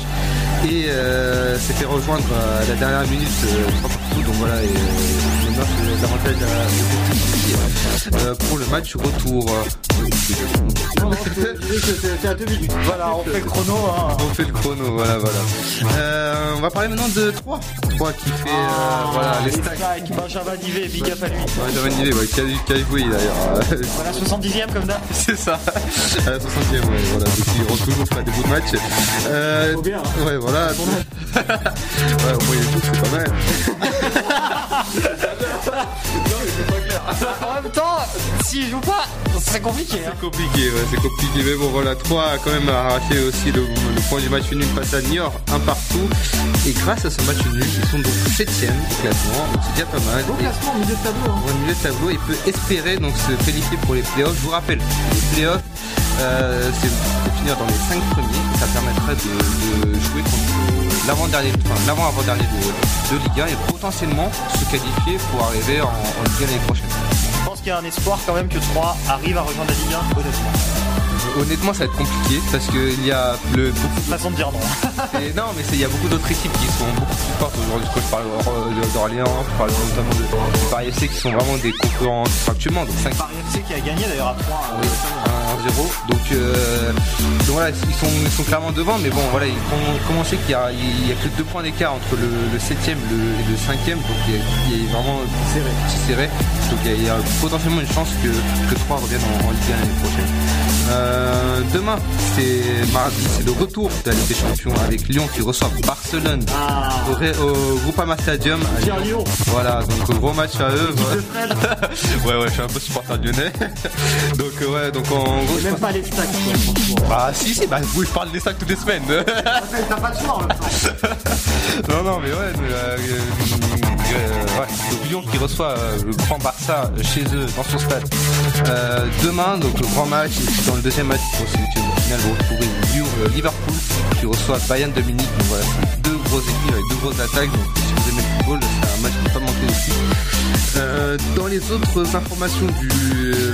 et euh, s'est fait rejoindre à la dernière minute euh, 3 partout. Donc voilà et euh, l'avantage à- euh, pour le match retour C'est à 2 minutes. Voilà, on fait le chrono. Hein. on fait le chrono, voilà, voilà. Euh, on va parler maintenant de 3. 3 qui fait, euh, voilà, les stacks. Stacks, Benjamin big up à lui. Javan Nivet, ouais, qui a, qui a joué d'ailleurs. Voilà, 70ème comme d'hab. C'est ça. À la 60ème, ouais, voilà. Donc il rentre toujours faire des bouts de match. Euh, ouais, voilà. ouais, au moins il est tout, c'est pas mal. 对。en même temps, s'il joue pas, c'est compliqué. Hein. C'est compliqué, ouais, c'est compliqué. Mais bon, voilà, 3 a quand même arraché aussi le, le point du match nul face à Niort, un partout. Et grâce à ce match nul, ils sont donc 7ème du classement. Donc c'est déjà pas mal. Et- classement au milieu de tableau. hein. au milieu de tableau, il peut espérer donc se qualifier pour les playoffs. Je vous rappelle, les playoffs, euh, c'est de finir dans les 5 premiers. Ça permettrait de, de jouer contre l'avant-dernier, enfin l'avant-avant-dernier de, de Ligue 1 et potentiellement se qualifier pour arriver en, en Ligue 1 l'année prochaine. Je pense qu'il y a un espoir quand même que 3 arrive à rejoindre la Ligue 1, honnêtement. Honnêtement, ça va être compliqué parce qu'il y a le, façon de dire non. Et non, mais il y a beaucoup d'autres équipes qui sont beaucoup plus fortes aujourd'hui. Quand je parle d'Orléans, je parle notamment de, Paris FC qui sont vraiment des concurrents actuellement. Donc 5 Paris FC qui a gagné d'ailleurs à 3. Oui, 1-0. Donc, euh, donc voilà, ils sont, ils sont clairement devant, mais bon, voilà, ils ont commencé qu'il y a, que deux points d'écart entre le, le 7ème le, et le 5ème, donc il y a, il y a vraiment serré. serré. Donc il y, a, il y a potentiellement une chance que, que 3 reviennent en, en Ligue 1 l'année prochaine. Euh, demain, c'est mardi, c'est le retour de la Ligue des Champions avec Lyon qui reçoit Barcelone au, au Groupama Stadium. à Lyon. Voilà, donc gros match à eux. Ouais, ouais, je suis un peu supporter lyonnais. donc euh, ouais, donc en gros. Même pas les stacks. quoi. Ah si si, bah oui, je parle des sacs toutes les semaines. T'as pas de choix en même temps. non non mais ouais, euh, euh, euh, ouais, c'est Lyon qui reçoit euh, le grand Barça chez eux dans son stade Euh, demain, donc le grand match. Et puis dans le deuxième match, pour au final, vous retrouvez Lyon- euh, Liverpool qui reçoit Bayern de Munich. Donc voilà, deux grosses équipes avec deux grosses attaques. Donc si vous aimez le football, c'est un match qui ne pas manquer aussi. Euh, dans les autres informations du, euh,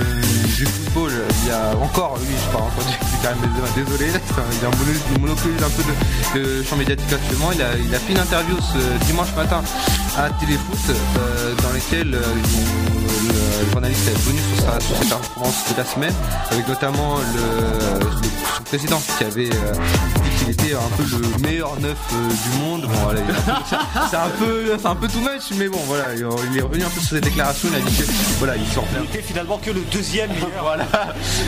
du football, il y a encore, oui, je parle encore du, Karim désolé, il a monopolise un peu de champ médiatique actuellement. Il a fait une interview ce dimanche matin à Téléfoot euh, dans lesquels euh, le journaliste est venu sur, sa, sur ses performances de la semaine, avec notamment le, le- son président qui avait euh, dit qu'il était un peu le meilleur neuf euh, du monde. Bon, voilà, c'est un peu, c'est un peu too much, mais bon, voilà, il est revenu un peu sur ses déclarations. Il a dit que voilà, il sort plein. Il était finalement que le deuxième meilleur. voilà.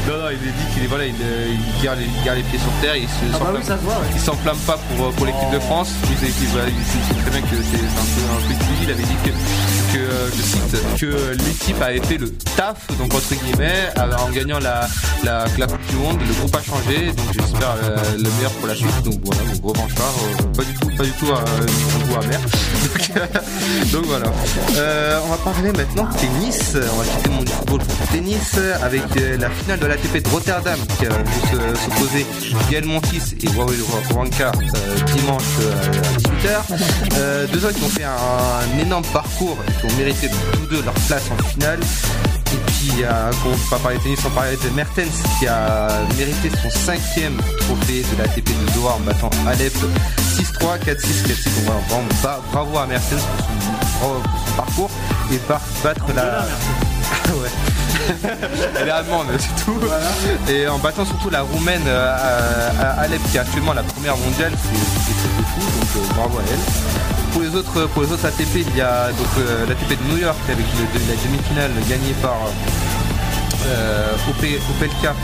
Non, non, il a dit qu'il est voilà, il, il garde, il garde les pieds sur terre. Il se Ah bah s'enflamme- oui, ça se voit, ouais. Il s'enflamme pas pour, pour l'équipe de France. Il, sait- il, voilà, il sait il sait très bien que c'est c'est un peu un peu lui. Il avait dit que, euh, je cite, que l'équipe avait fait le taf, donc entre guillemets, en gagnant la, la, Coupe du Monde. Le groupe a changé, donc j'espère euh, le meilleur pour la suite. Donc voilà, donc revanchard, euh, pas du tout, pas du tout euh, un goût amer. Donc, euh, voilà. Euh, on va parler maintenant tennis. On va quitter du football pour le tennis avec euh, la finale de l'ATP de Rotterdam qui a vu se- s'opposer Gaël Monfils et Huawei Wanka euh, dimanche euh, à 18h. Euh, deux hommes qui ont fait un, un énorme parcours et qui ont mérité tous deux leur place en finale. Et puis, a, qu'on ne peut pas parler de tennis sans parler de Mertens qui a mérité son cinquième trophée de l'ATP de Doha en battant Alep 6-3, 4-6, 4-6. Donc voilà, vraiment, bra- bravo à Mertens pour son, bravo pour son parcours et par battre la. Ouais. Elle est allemande, c'est tout. Et en battant surtout la roumaine euh, à, à Alep qui est actuellement la première mondiale, c'est de fou. Donc euh, bravo à elle. Pour les autres, pour les autres ATP, il y a donc euh, l'ATP de New York avec la demi-finale gagnée par euh, OP, Opelka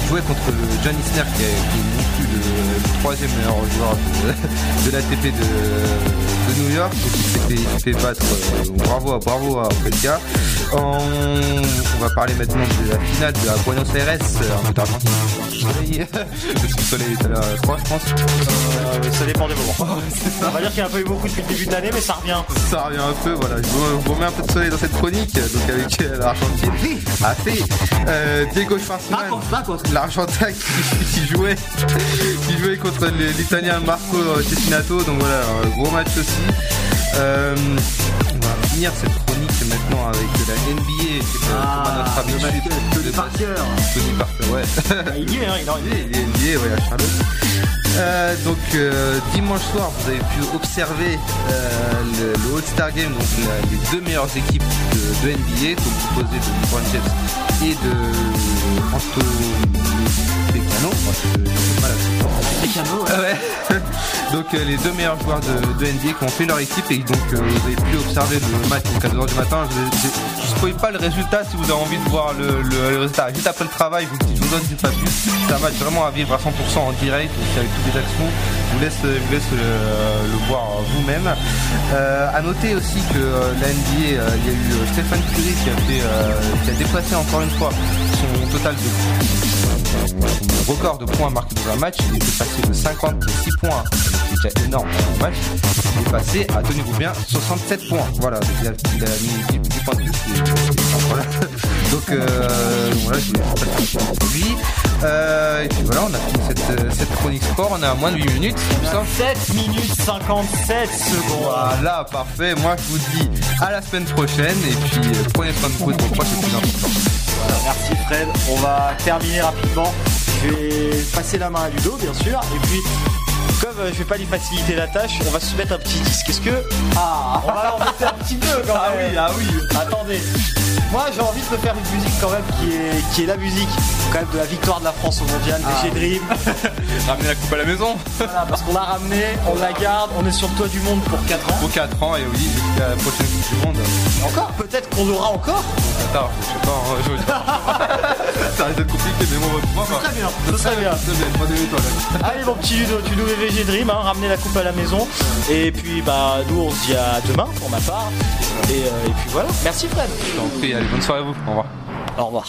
qui jouait contre John Isner qui est, qui est non plus le, troisième meilleur joueur de, de l'ATP de New York donc il s'est fait, battre euh, bravo, à- bravo à Opelka on, on va parler maintenant de la finale de la Buenos Aires euh, en soleil parce que le soleil est à la 3 je pense Euh, ça dépend des moments. On va dire qu'il y a un peu eu beaucoup depuis le début de l'année, mais ça revient. ça revient un peu, voilà. Je vous, remets un peu de soleil dans cette chronique, donc avec euh, l'Argentine. Ah, fait. Euh, Diego Schwartzmann, l'Argentin qui, qui jouait, qui jouait contre l'Italien Marco Cecchinato, donc voilà, un gros match aussi. Euh, on va finir cette chronique maintenant avec la NBA, c'est pas Ah, notre habitude. Tony Parker. Tony Parker, ouais. Il y est, hein, il est Il est- il est NBA, ouais, à Charlotte. Euh, donc euh, dimanche soir, vous avez pu observer le, le All-Star Game, donc la- les deux meilleures équipes de, de NBA, donc composées de LeBron James et de Ah ouais. donc euh, les deux meilleurs joueurs de, de NBA qui ont fait leur équipe et donc euh, vous avez pu observer le match donc à 2h du matin. Je ne spoil pas le résultat si vous avez envie de voir le, le- le résultat. Juste après le travail, vous, je vous donne du pas plus. C'est un match vraiment à vivre à 100% en direct, aussi avec toutes les actions. Je vous laisse, je vous laisse euh, le voir vous-même. Euh, à noter aussi que la NBA, il y a eu Stephen Curry qui a, fait, qui a dépassé encore une fois son total de son record de points marqués dans un match. Il était passé de 56 points, c'est déjà énorme dans un match. Il est passé à, tenez-vous bien, 67 points. Voilà, il a, il a mis 10, 10 points de plus. voilà. Donc euh, voilà, pour lui. Euh, et puis voilà, on a fini cette, euh, cette chronique sport. On est à moins de 8 minutes. il me semble. 7 minutes 57 secondes. Voilà, parfait. Moi, je vous dis à la semaine prochaine. Et puis, euh, prenez soin de vous et de vos proches, c'est le plus important. Voilà, merci Fred. On va terminer rapidement. Je vais passer la main à Ludo, bien sûr. Et puis, comme euh, je vais pas lui faciliter la tâche, on va se mettre un petit disque. Est-ce que. Ah On va l'embêter un petit peu quand Ah même. oui, ah oui. Attendez. Moi, j'ai envie de me faire une musique quand même qui est, qui est la musique quand même de la victoire de la France au mondial, Ah. VG Dream. Ramenez la coupe à la maison. Voilà, parce qu'on l'a ramené, on la garde, on est sur le toit du monde pour 4 ans. Pour 4 ans, et oui, jusqu'à la prochaine Coupe du Monde. Encore Peut-être qu'on aura encore Attends, je sais pas, hein, je Ça risque d'être compliqué, mais bon, moi, Ce serait bien, ce serait bien. Moi, des. Allez mon petit Ludo, tu nous fais VG Dream, hein, ramener la coupe à la maison. Et puis bah nous on se dit à demain pour ma part. Et, euh, et puis voilà. Merci Fred. Allez, bonne soirée à vous. Au revoir. Au revoir.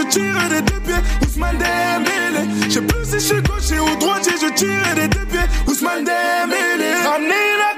Tire des deux pieds. Ousmane Dembélé. Je sais plus si je suis gaucher ou droitier, je tire des deux pieds. Ousmane Dembélé. Ramenez la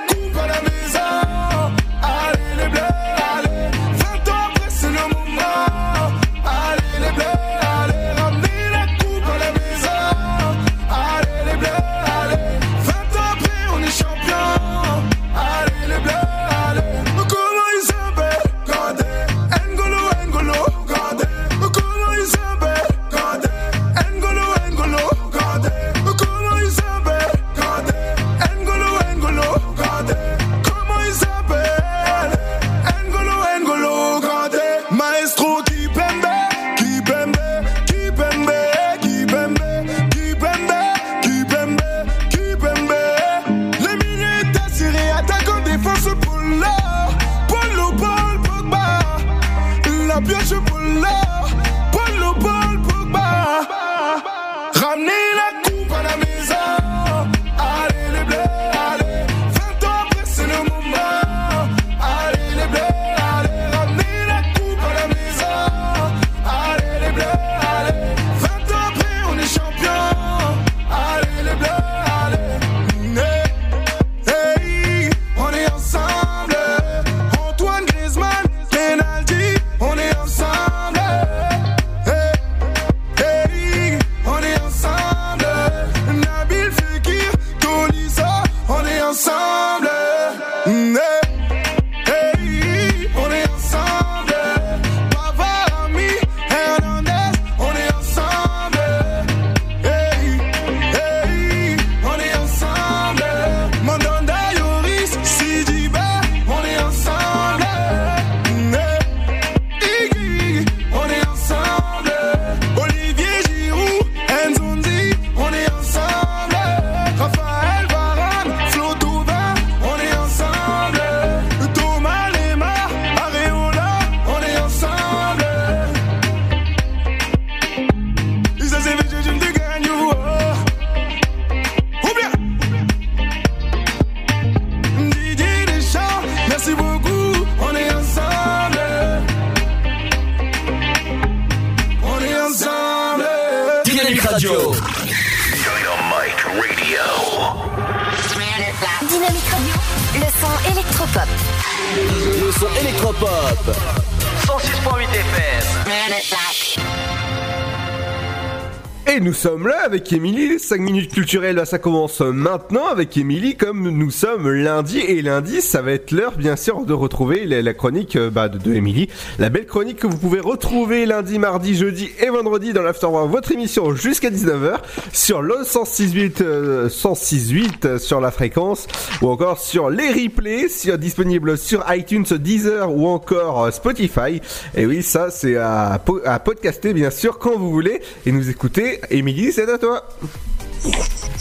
avec Émilie, les 5 minutes culturelles, ça commence maintenant avec Émilie, comme nous sommes lundi, et lundi, ça va être l'heure, bien sûr, de retrouver la, chronique euh, bah, de, de Émilie, la belle chronique que vous pouvez retrouver lundi, mardi, jeudi et vendredi dans l'Afterwork, votre émission jusqu'à 19h, sur le 106.8, euh, 106.8 euh, sur la fréquence, ou encore sur les replays, sur, disponibles sur iTunes, Deezer ou encore euh, Spotify. Et oui, ça, c'est à, po- à podcaster, bien sûr, quand vous voulez, et nous écouter. Émilie, c'est à toi.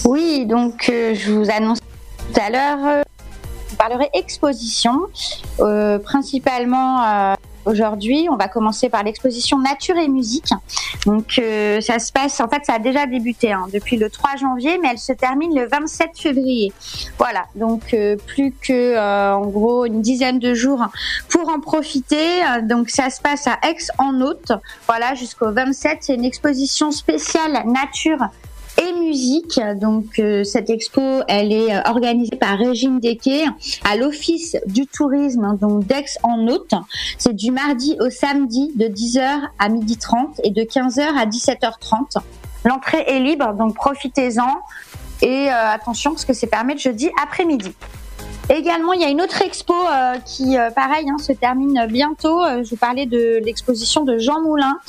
Oui, donc euh, je vous annonce tout à l'heure, euh, je parlerai exposition, euh, principalement euh, aujourd'hui. On va commencer par l'exposition Nature et musique. Donc euh, ça se passe, en fait, ça a déjà débuté hein, depuis le 3 janvier, mais elle se termine le 27 février. Voilà, donc euh, plus que euh, en gros une dizaine de jours pour en profiter. Donc ça se passe à Aix en Haute. Voilà, jusqu'au 27, c'est une exposition spéciale nature musique. Donc euh, cette expo, elle est euh, organisée par Régine Desquet à l'Office du tourisme hein, donc d'Aix en Haute. C'est du mardi au samedi de 10h à 12h30 et de 15h à 17h30. L'entrée est libre, donc profitez-en. Et euh, attention parce que c'est permis le jeudi après-midi. Également, il y a une autre expo euh, qui, euh, pareil, hein, se termine bientôt. Euh, je vous parlais de l'exposition de Jean Moulin,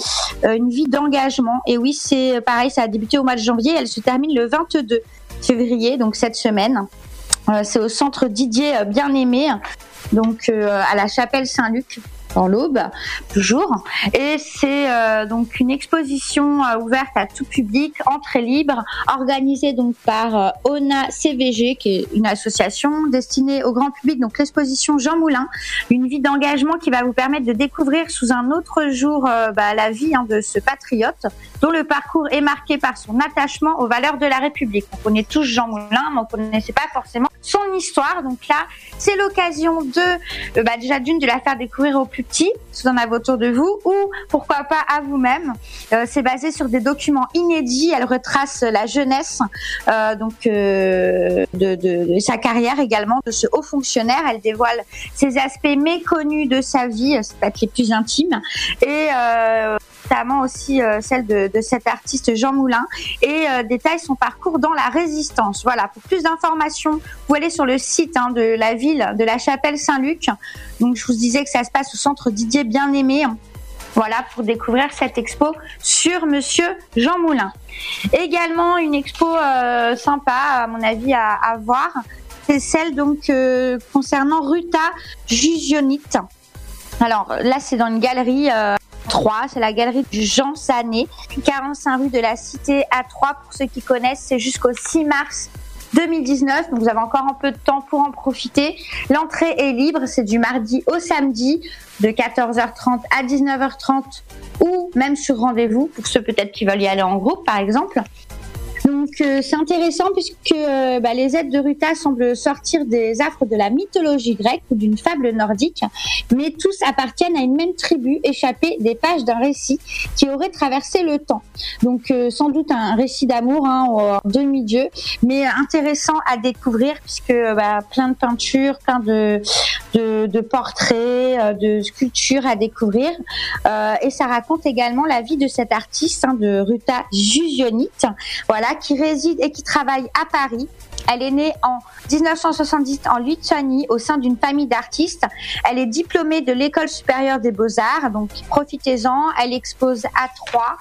une vie d'engagement. Et oui, c'est pareil, ça a débuté au mois de janvier. Elle se termine le 22 février, donc cette semaine. C'est au centre Didier Bien-Aimé, donc à la chapelle Saint-Luc dans l'Aube, toujours. Et c'est euh, donc une exposition euh, ouverte à tout public, entrée libre, organisée donc par euh, ONA CVG, qui est une association destinée au grand public. Donc l'exposition Jean Moulin, une vie d'engagement qui va vous permettre de découvrir sous un autre jour bah, la vie hein, de ce patriote, dont le parcours est marqué par son attachement aux valeurs de la République. On connaît tous Jean Moulin, mais on connaissait pas forcément son histoire. Donc là, c'est l'occasion de, bah, déjà d'une, de la faire découvrir au plus petits, vous en avez autour de vous, ou pourquoi pas à vous-même. Euh, c'est basé sur des documents inédits. Elle retrace la jeunesse, euh, donc euh, de, sa carrière également, de ce haut fonctionnaire. Elle dévoile ses aspects méconnus de sa vie, c'est peut-être les plus intimes, notamment aussi euh, celle de, cet artiste Jean Moulin, et euh, détaille son parcours dans la résistance. Voilà, pour plus d'informations, vous aller sur le site hein, de la ville de la Chapelle Saint-Luc. Donc je vous disais que ça se passe au centre Didier Bien-Aimé. Voilà pour découvrir cette expo sur Monsieur Jean Moulin. Également une expo euh, sympa à mon avis à, voir, c'est celle donc concernant Ruta Jusionite. Alors là c'est dans une galerie 3, c'est la galerie du Jean Sané, 45 rue de la Cité à 3 pour ceux qui connaissent, c'est jusqu'au 6 mars 2019, donc vous avez encore un peu de temps pour en profiter. L'entrée est libre, c'est du mardi au samedi de 14h30 à 19h30 ou même sur rendez-vous pour ceux peut-être qui veulent y aller en groupe par exemple. Donc euh, c'est intéressant puisque euh, bah, les aides de Ruta semblent sortir des affres de la mythologie grecque ou d'une fable nordique, mais tous appartiennent à une même tribu échappée des pages d'un récit qui aurait traversé le temps. Donc euh, sans doute un récit d'amour hein, en demi-dieu, mais intéressant à découvrir puisque bah, plein de peintures, plein de, portraits, de sculptures à découvrir. Et ça raconte également la vie de cet artiste, hein, de Ruta Jusionite, voilà, qui réside et qui travaille à Paris. Elle est née en 1970 en Lituanie au sein d'une famille d'artistes. Elle est diplômée de l'école supérieure des beaux-arts, donc profitez-en. Elle expose à Troyes.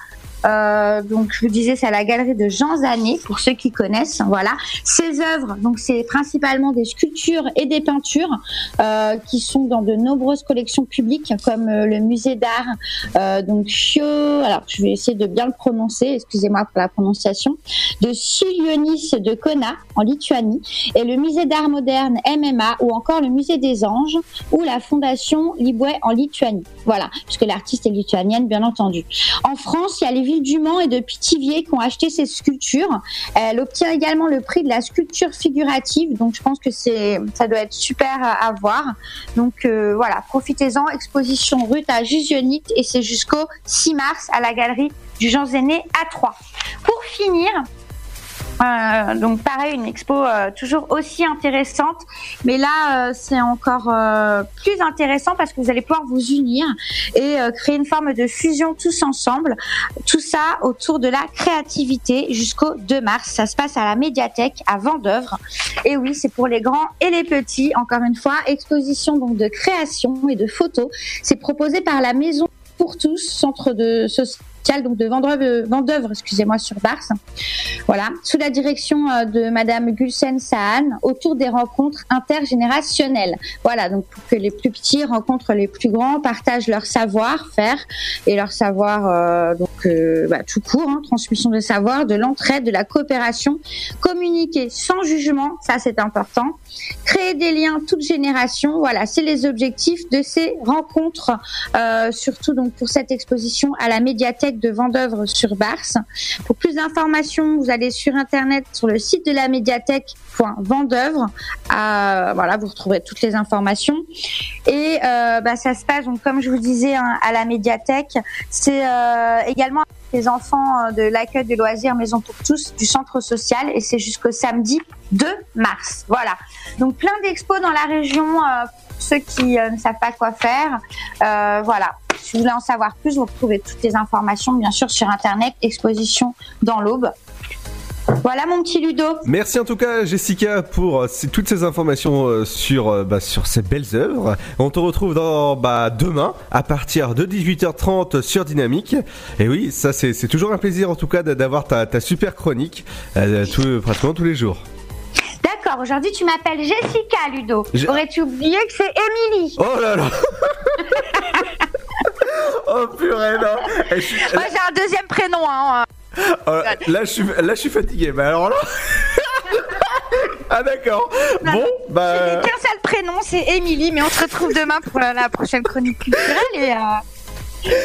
Euh, donc je vous disais c'est à la galerie de Jean Zanet pour ceux qui connaissent voilà. Ses œuvres donc c'est principalement des sculptures et des peintures euh, qui sont dans de nombreuses collections publiques comme euh, le musée d'art donc Chio alors je vais essayer de bien le prononcer excusez-moi pour la prononciation de Sulionis de Kona en Lituanie et le musée d'art moderne MMA ou encore le musée des anges ou la fondation Liboué en Lituanie. Voilà puisque l'artiste est lituanienne bien entendu. En France il y a les villes du Mans et de Pithiviers qui ont acheté ces sculptures. Elle obtient également le prix de la sculpture figurative, donc je pense que c'est, ça doit être super à, voir. Donc euh, voilà, profitez-en. Exposition rue à Jusionite et c'est jusqu'au 6 mars à la galerie du Jean Zéné à 3. Pour finir, euh, donc pareil, une expo euh, toujours aussi intéressante, mais là euh, c'est encore plus intéressant parce que vous allez pouvoir vous unir et créer une forme de fusion tous ensemble. Tout ça autour de la créativité jusqu'au 2 mars. Ça se passe à la médiathèque à Vendœuvre. Et oui, c'est pour les grands et les petits. Encore une fois, exposition donc de création et de photos. C'est proposé par la Maison pour tous, centre de social donc de Vendœuvre, Vendœuvre excusez-moi, sur Bars. Voilà, sous la direction euh, de Madame Gulsen Sahan, autour des rencontres intergénérationnelles. Voilà, donc pour que les plus petits rencontrent les plus grands, partagent leur savoir-faire et leur savoir euh, donc euh, bah, tout court, hein, transmission de savoir, de l'entraide, de la coopération, communiquer sans jugement, ça c'est important, créer des liens toute génération. Voilà, c'est les objectifs de ces rencontres, euh, surtout donc pour cette exposition à la médiathèque de Vendœuvre sur Bars. Pour plus d'informations, vous allez sur internet sur le site de la médiathèque Vendœuvre. Euh, voilà, vous retrouverez toutes les informations. Et euh, bah, ça se passe donc comme je vous disais hein, à la médiathèque. C'est euh, également les enfants euh, de l'accueil de loisirs Maison pour tous du centre social et c'est jusqu'au samedi 2 mars. Voilà. Donc plein d'expos dans la région pour ceux qui ne savent pas quoi faire. Voilà. Si vous voulez en savoir plus, vous retrouvez toutes les informations bien sûr sur internet, exposition dans l'aube. Voilà mon petit Ludo. Merci en tout cas Jessica pour euh, toutes ces informations euh, sur, euh, bah, sur ces belles œuvres. On te retrouve dans bah, demain à partir de 18h30 sur Dynamique. Et oui, ça c'est toujours un plaisir en tout cas d'avoir ta, ta super chronique tout- pratiquement tous les jours. D'accord, aujourd'hui tu m'appelles Jessica Ludo. Aurais-tu oublié que c'est Émilie? Oh là là Oh purée non suis- Moi j'ai un deuxième prénom. Hein. euh, là, je suis, là je suis fatigué, mais alors là... ah d'accord Bon, J'ai bah... qu'un seul prénom, c'est Émilie, mais on se retrouve demain pour la, la prochaine chronique culturelle et euh,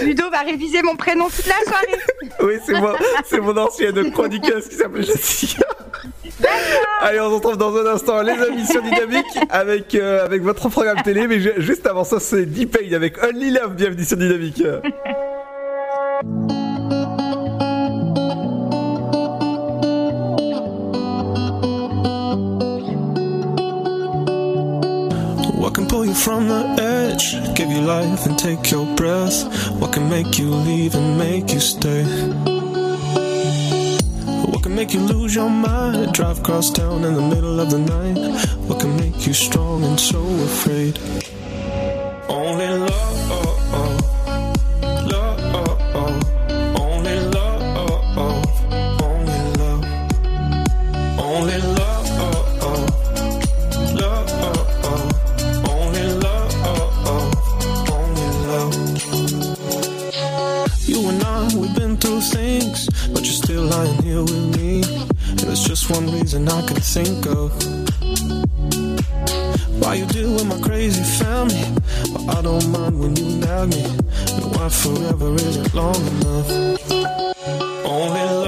Ludo va réviser mon prénom toute la soirée. Oui, c'est moi, c'est mon ancienne chroniqueuse qui s'appelle Jessica. Allez, on se retrouve dans un instant, les amis sur Dynamique, avec, euh, avec votre programme télé. Mais ju- juste avant ça, c'est D-Pain avec Only Love. Bienvenue sur Dynamique. You from the edge? Give you life and take your breath. What can make you leave and make you stay? What can make you lose your mind? Drive across town in the middle of the night. What can make you strong and so afraid? Only love, just one reason I can think of. Why you with my crazy family, but I don't mind when you nag me. And why forever isn't long enough. Only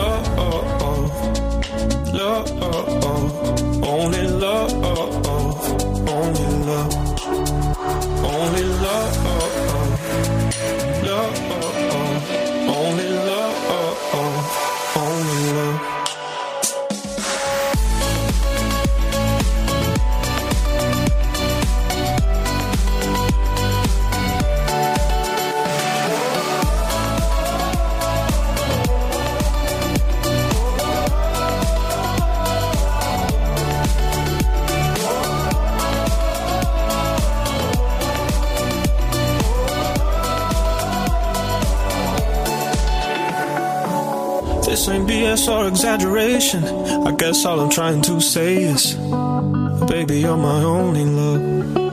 BS or exaggeration. I guess all I'm trying to say is, baby, you're my only love.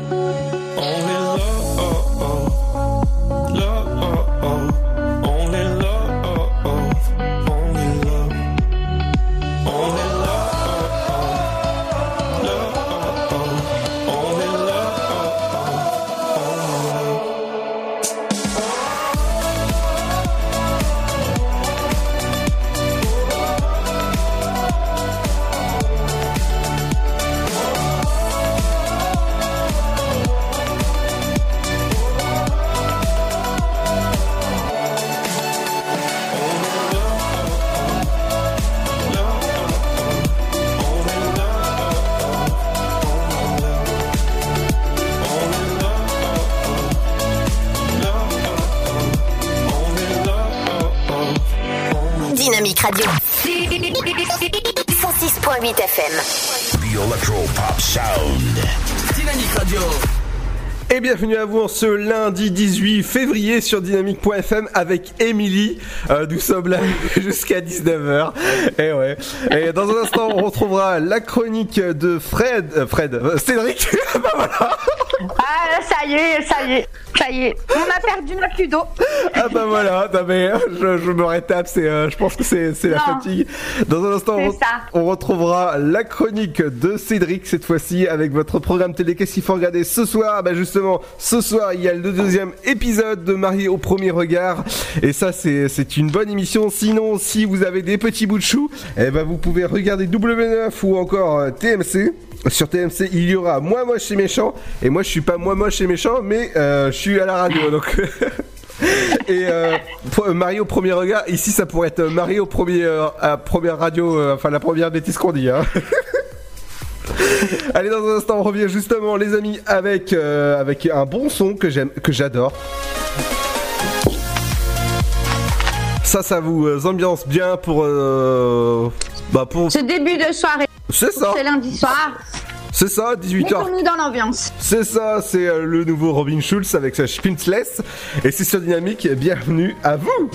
Bienvenue à vous en ce lundi 18 février sur dynamique.fm avec Émilie. Euh, nous sommes là jusqu'à 19h. Et ouais. Et dans un instant, on retrouvera la chronique de Fred. euh, Fred. euh, Cédric. bah voilà. Ça y est, ça y est, ça y est. On a perdu notre Ludo. Ah bah voilà, non mais euh, je, je me rétape, c'est, euh, je pense que c'est, la fatigue. Dans un instant, on, C'est ça. on retrouvera la chronique de Cédric cette fois-ci avec votre programme télé. Qu'est-ce qu'il faut regarder ce soir? Bah justement, ce soir il y a le deuxième épisode de Marié au premier regard et ça c'est, c'est une bonne émission. Sinon, si vous avez des petits bouts de chou, eh ben vous pouvez regarder W9 ou encore euh, TMC. Sur TMC, il y aura moi moche et méchant. Et moi, je suis pas moi moche et méchant, mais euh, je suis à la radio. Donc, et euh, Mario au premier regard. Ici, ça pourrait être Mario au premier, euh, à première radio, euh, enfin la première bêtise qu'on dit. Hein. Allez, dans un instant, on revient justement, les amis, avec avec un bon son que j'aime, que j'adore. Ça, ça vous ambiance bien pour bah pour. Ce début de soirée. C'est ça. C'est lundi soir. C'est ça, 18h. Mettons-nous dans l'ambiance. C'est ça, c'est euh, le nouveau Robin Schulz avec sa Spintless. Et c'est sur Dynamique, bienvenue à vous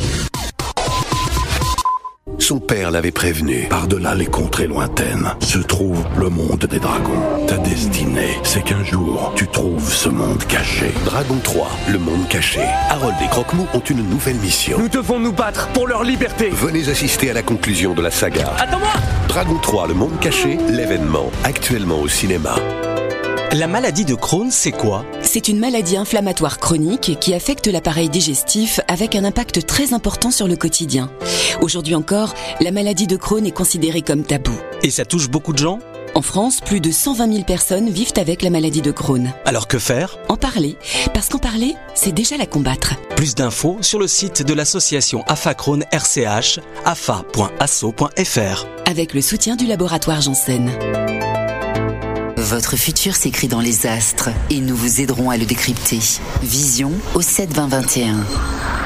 Son père l'avait prévenu. Par-delà les contrées lointaines se trouve le monde des dragons. Ta destinée, c'est qu'un jour, tu trouves ce monde caché. Dragon 3, le monde caché. Harold et Croque-Mou ont une nouvelle mission. Nous devons nous battre pour leur liberté. Venez assister à la conclusion de la saga. Attends-moi Dragon 3, le monde caché, l'événement, actuellement au cinéma. La maladie de Crohn, c'est quoi? C'est une maladie inflammatoire chronique qui affecte l'appareil digestif avec un impact très important sur le quotidien. Aujourd'hui encore, la maladie de Crohn est considérée comme tabou. Et ça touche beaucoup de gens? En France, plus de 120 000 personnes vivent avec la maladie de Crohn. Alors que faire? En parler, parce qu'en parler, c'est déjà la combattre. Plus d'infos sur le site de l'association AFA Crohn RCH, afa.asso.fr. Avec le soutien du laboratoire Janssen. Votre futur s'écrit dans les astres et nous vous aiderons à le décrypter. Vision au 7 20 21.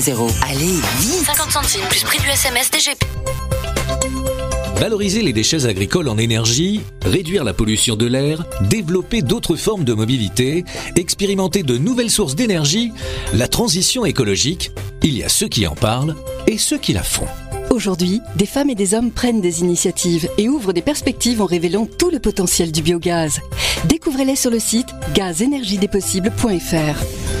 Allez, vite 50 centimes plus prix du SMS DGP. Valoriser les déchets agricoles en énergie, réduire la pollution de l'air, développer d'autres formes de mobilité, expérimenter de nouvelles sources d'énergie, la transition écologique, il y a ceux qui en parlent et ceux qui la font. Aujourd'hui, des femmes et des hommes prennent des initiatives et ouvrent des perspectives en révélant tout le potentiel du biogaz. Découvrez-les sur le site gazénergiedespossibles.fr.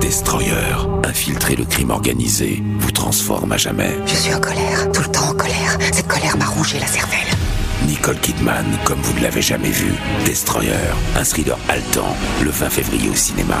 Destroyer, infiltrer le crime organisé, vous transforme à jamais. Je suis en colère, tout le temps en colère. Cette colère m'a rongé la cervelle. Nicole Kidman, comme vous ne l'avez jamais vu. Destroyer, un thriller haletant, le 20 février au cinéma.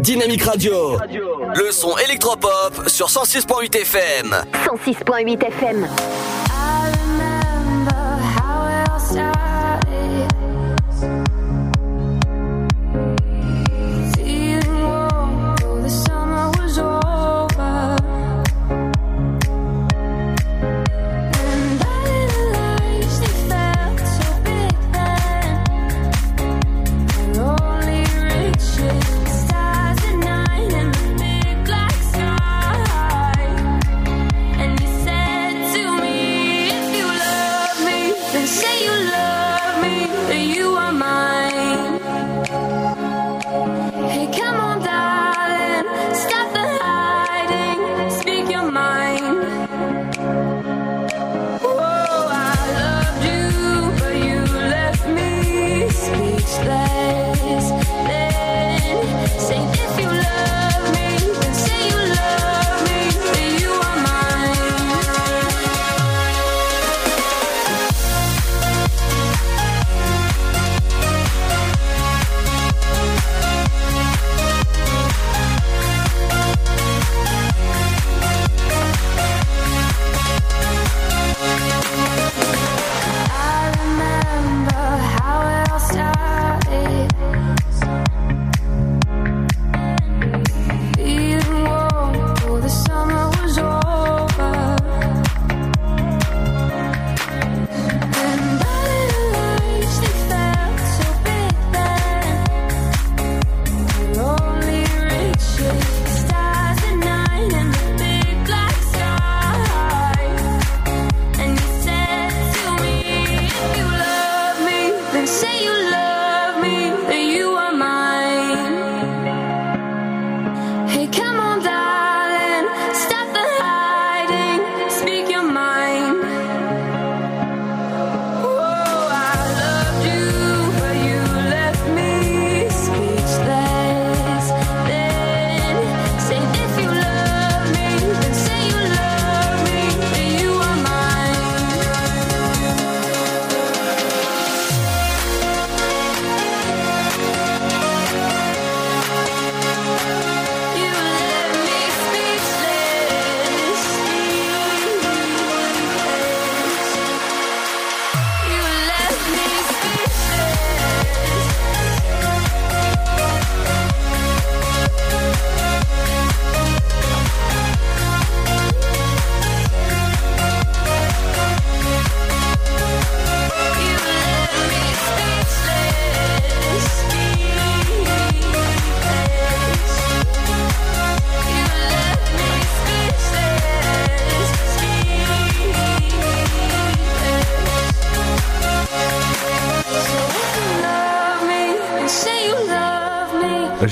Dynamique Radio. Le son électropop sur 106.8 FM. 106.8 FM.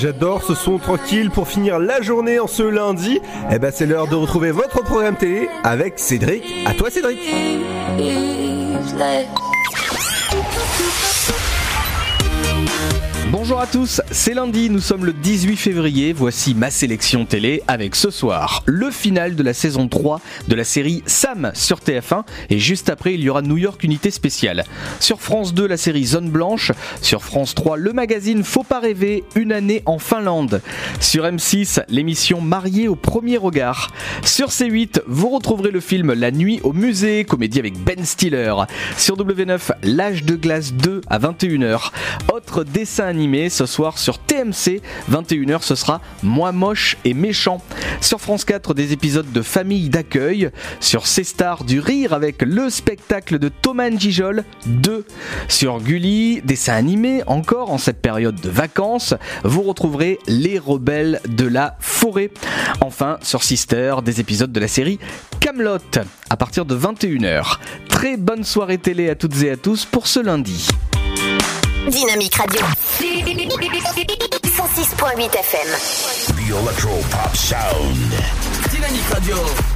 J'adore ce son tranquille pour finir la journée en ce lundi. Eh ben c'est l'heure de retrouver votre programme télé avec Cédric. À toi Cédric. Bonjour à tous, c'est lundi, nous sommes le 18 février, voici ma sélection télé avec ce soir le final de la saison 3 de la série Sam sur TF1 et juste après il y aura New York Unité Spéciale. Sur France 2 la série Zone Blanche, sur France 3 le magazine Faut pas rêver, une année en Finlande. Sur M6 l'émission Marié au premier regard. Sur C8 vous retrouverez le film La nuit au musée, comédie avec Ben Stiller. Sur W9 L'âge de glace 2 à 21h. Autre dessin ce soir sur TMC, 21h ce sera Moi moche et méchant. Sur France 4 des épisodes de famille d'accueil, sur C-Star du rire avec le spectacle de Thomas Gijol 2. Sur Gulli, dessin animé encore en cette période de vacances, vous retrouverez Les rebelles de la forêt. Enfin sur Sister des épisodes de la série Camelot à partir de 21h. Très bonne soirée télé à toutes et à tous pour ce lundi. Dynamique Radio. 106.8 FM. The Electro Pop Sound. Dynamique Radio.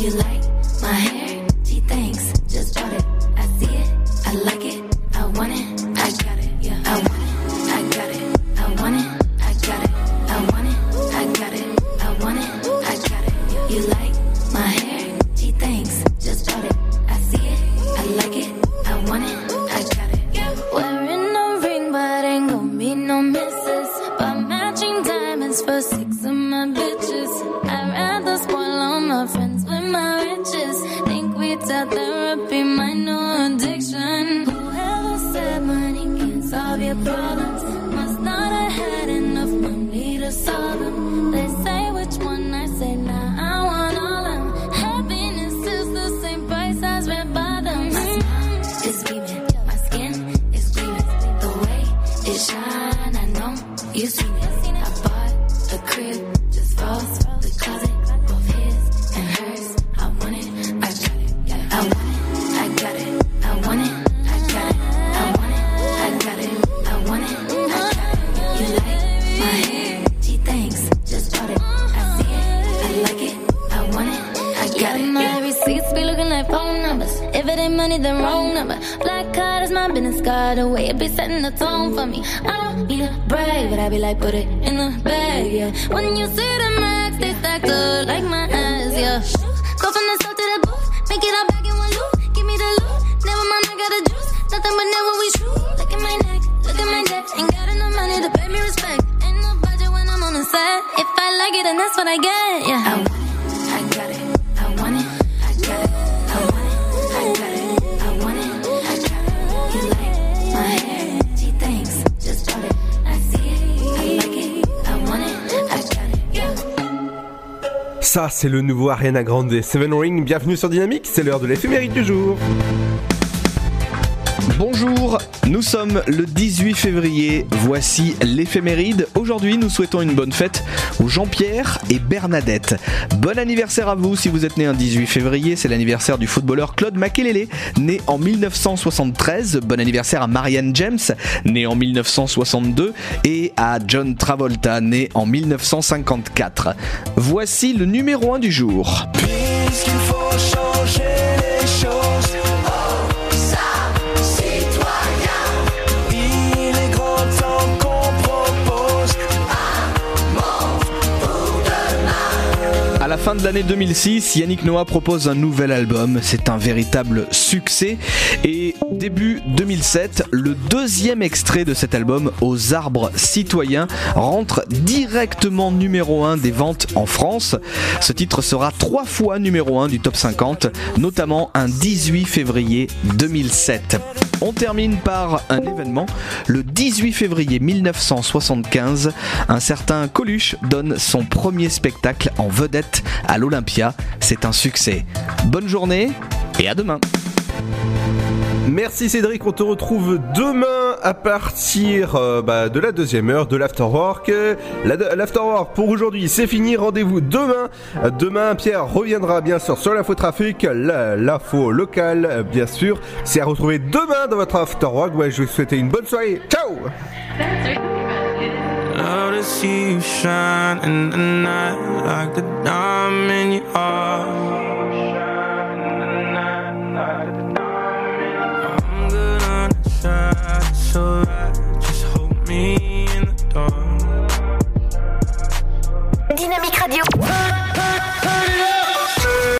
You like c'est le nouveau Ariana Grande. Seven Ring, bienvenue sur Dynamique, c'est l'heure de l'éphéméride du jour. Bonjour, nous sommes le 18 février, voici l'éphéméride. Aujourd'hui, nous souhaitons une bonne fête Jean-Pierre et Bernadette. Bon anniversaire à vous si vous êtes né un 18 février, c'est l'anniversaire du footballeur Claude Makelele, né en 1973. Bon anniversaire à Marianne James, né en 1962, et à John Travolta, né en 1954. Voici le numéro 1 du jour. Puisqu'il faut changer les choses. Fin de l'année 2006, Yannick Noah propose un nouvel album. C'est un véritable succès. Et début 2007, le deuxième extrait de cet album, Aux arbres citoyens, rentre directement numéro 1 des ventes en France. Ce titre sera trois fois numéro 1 du top 50, notamment un 18 février 2007. On termine par un événement. Le 18 février 1975, un certain Coluche donne son premier spectacle en vedette à l'Olympia. C'est un succès. Bonne journée et à demain. Merci Cédric, on te retrouve demain à partir euh, bah, de la deuxième heure de l'Afterwork. La- L'Afterwork pour aujourd'hui c'est fini, rendez-vous demain. Demain Pierre reviendra bien sûr sur l'infotrafic, la- l'info locale bien sûr. C'est à retrouver demain dans votre Afterwork. Ouais, je vous souhaite une bonne soirée. Ciao. Dynamique Radio.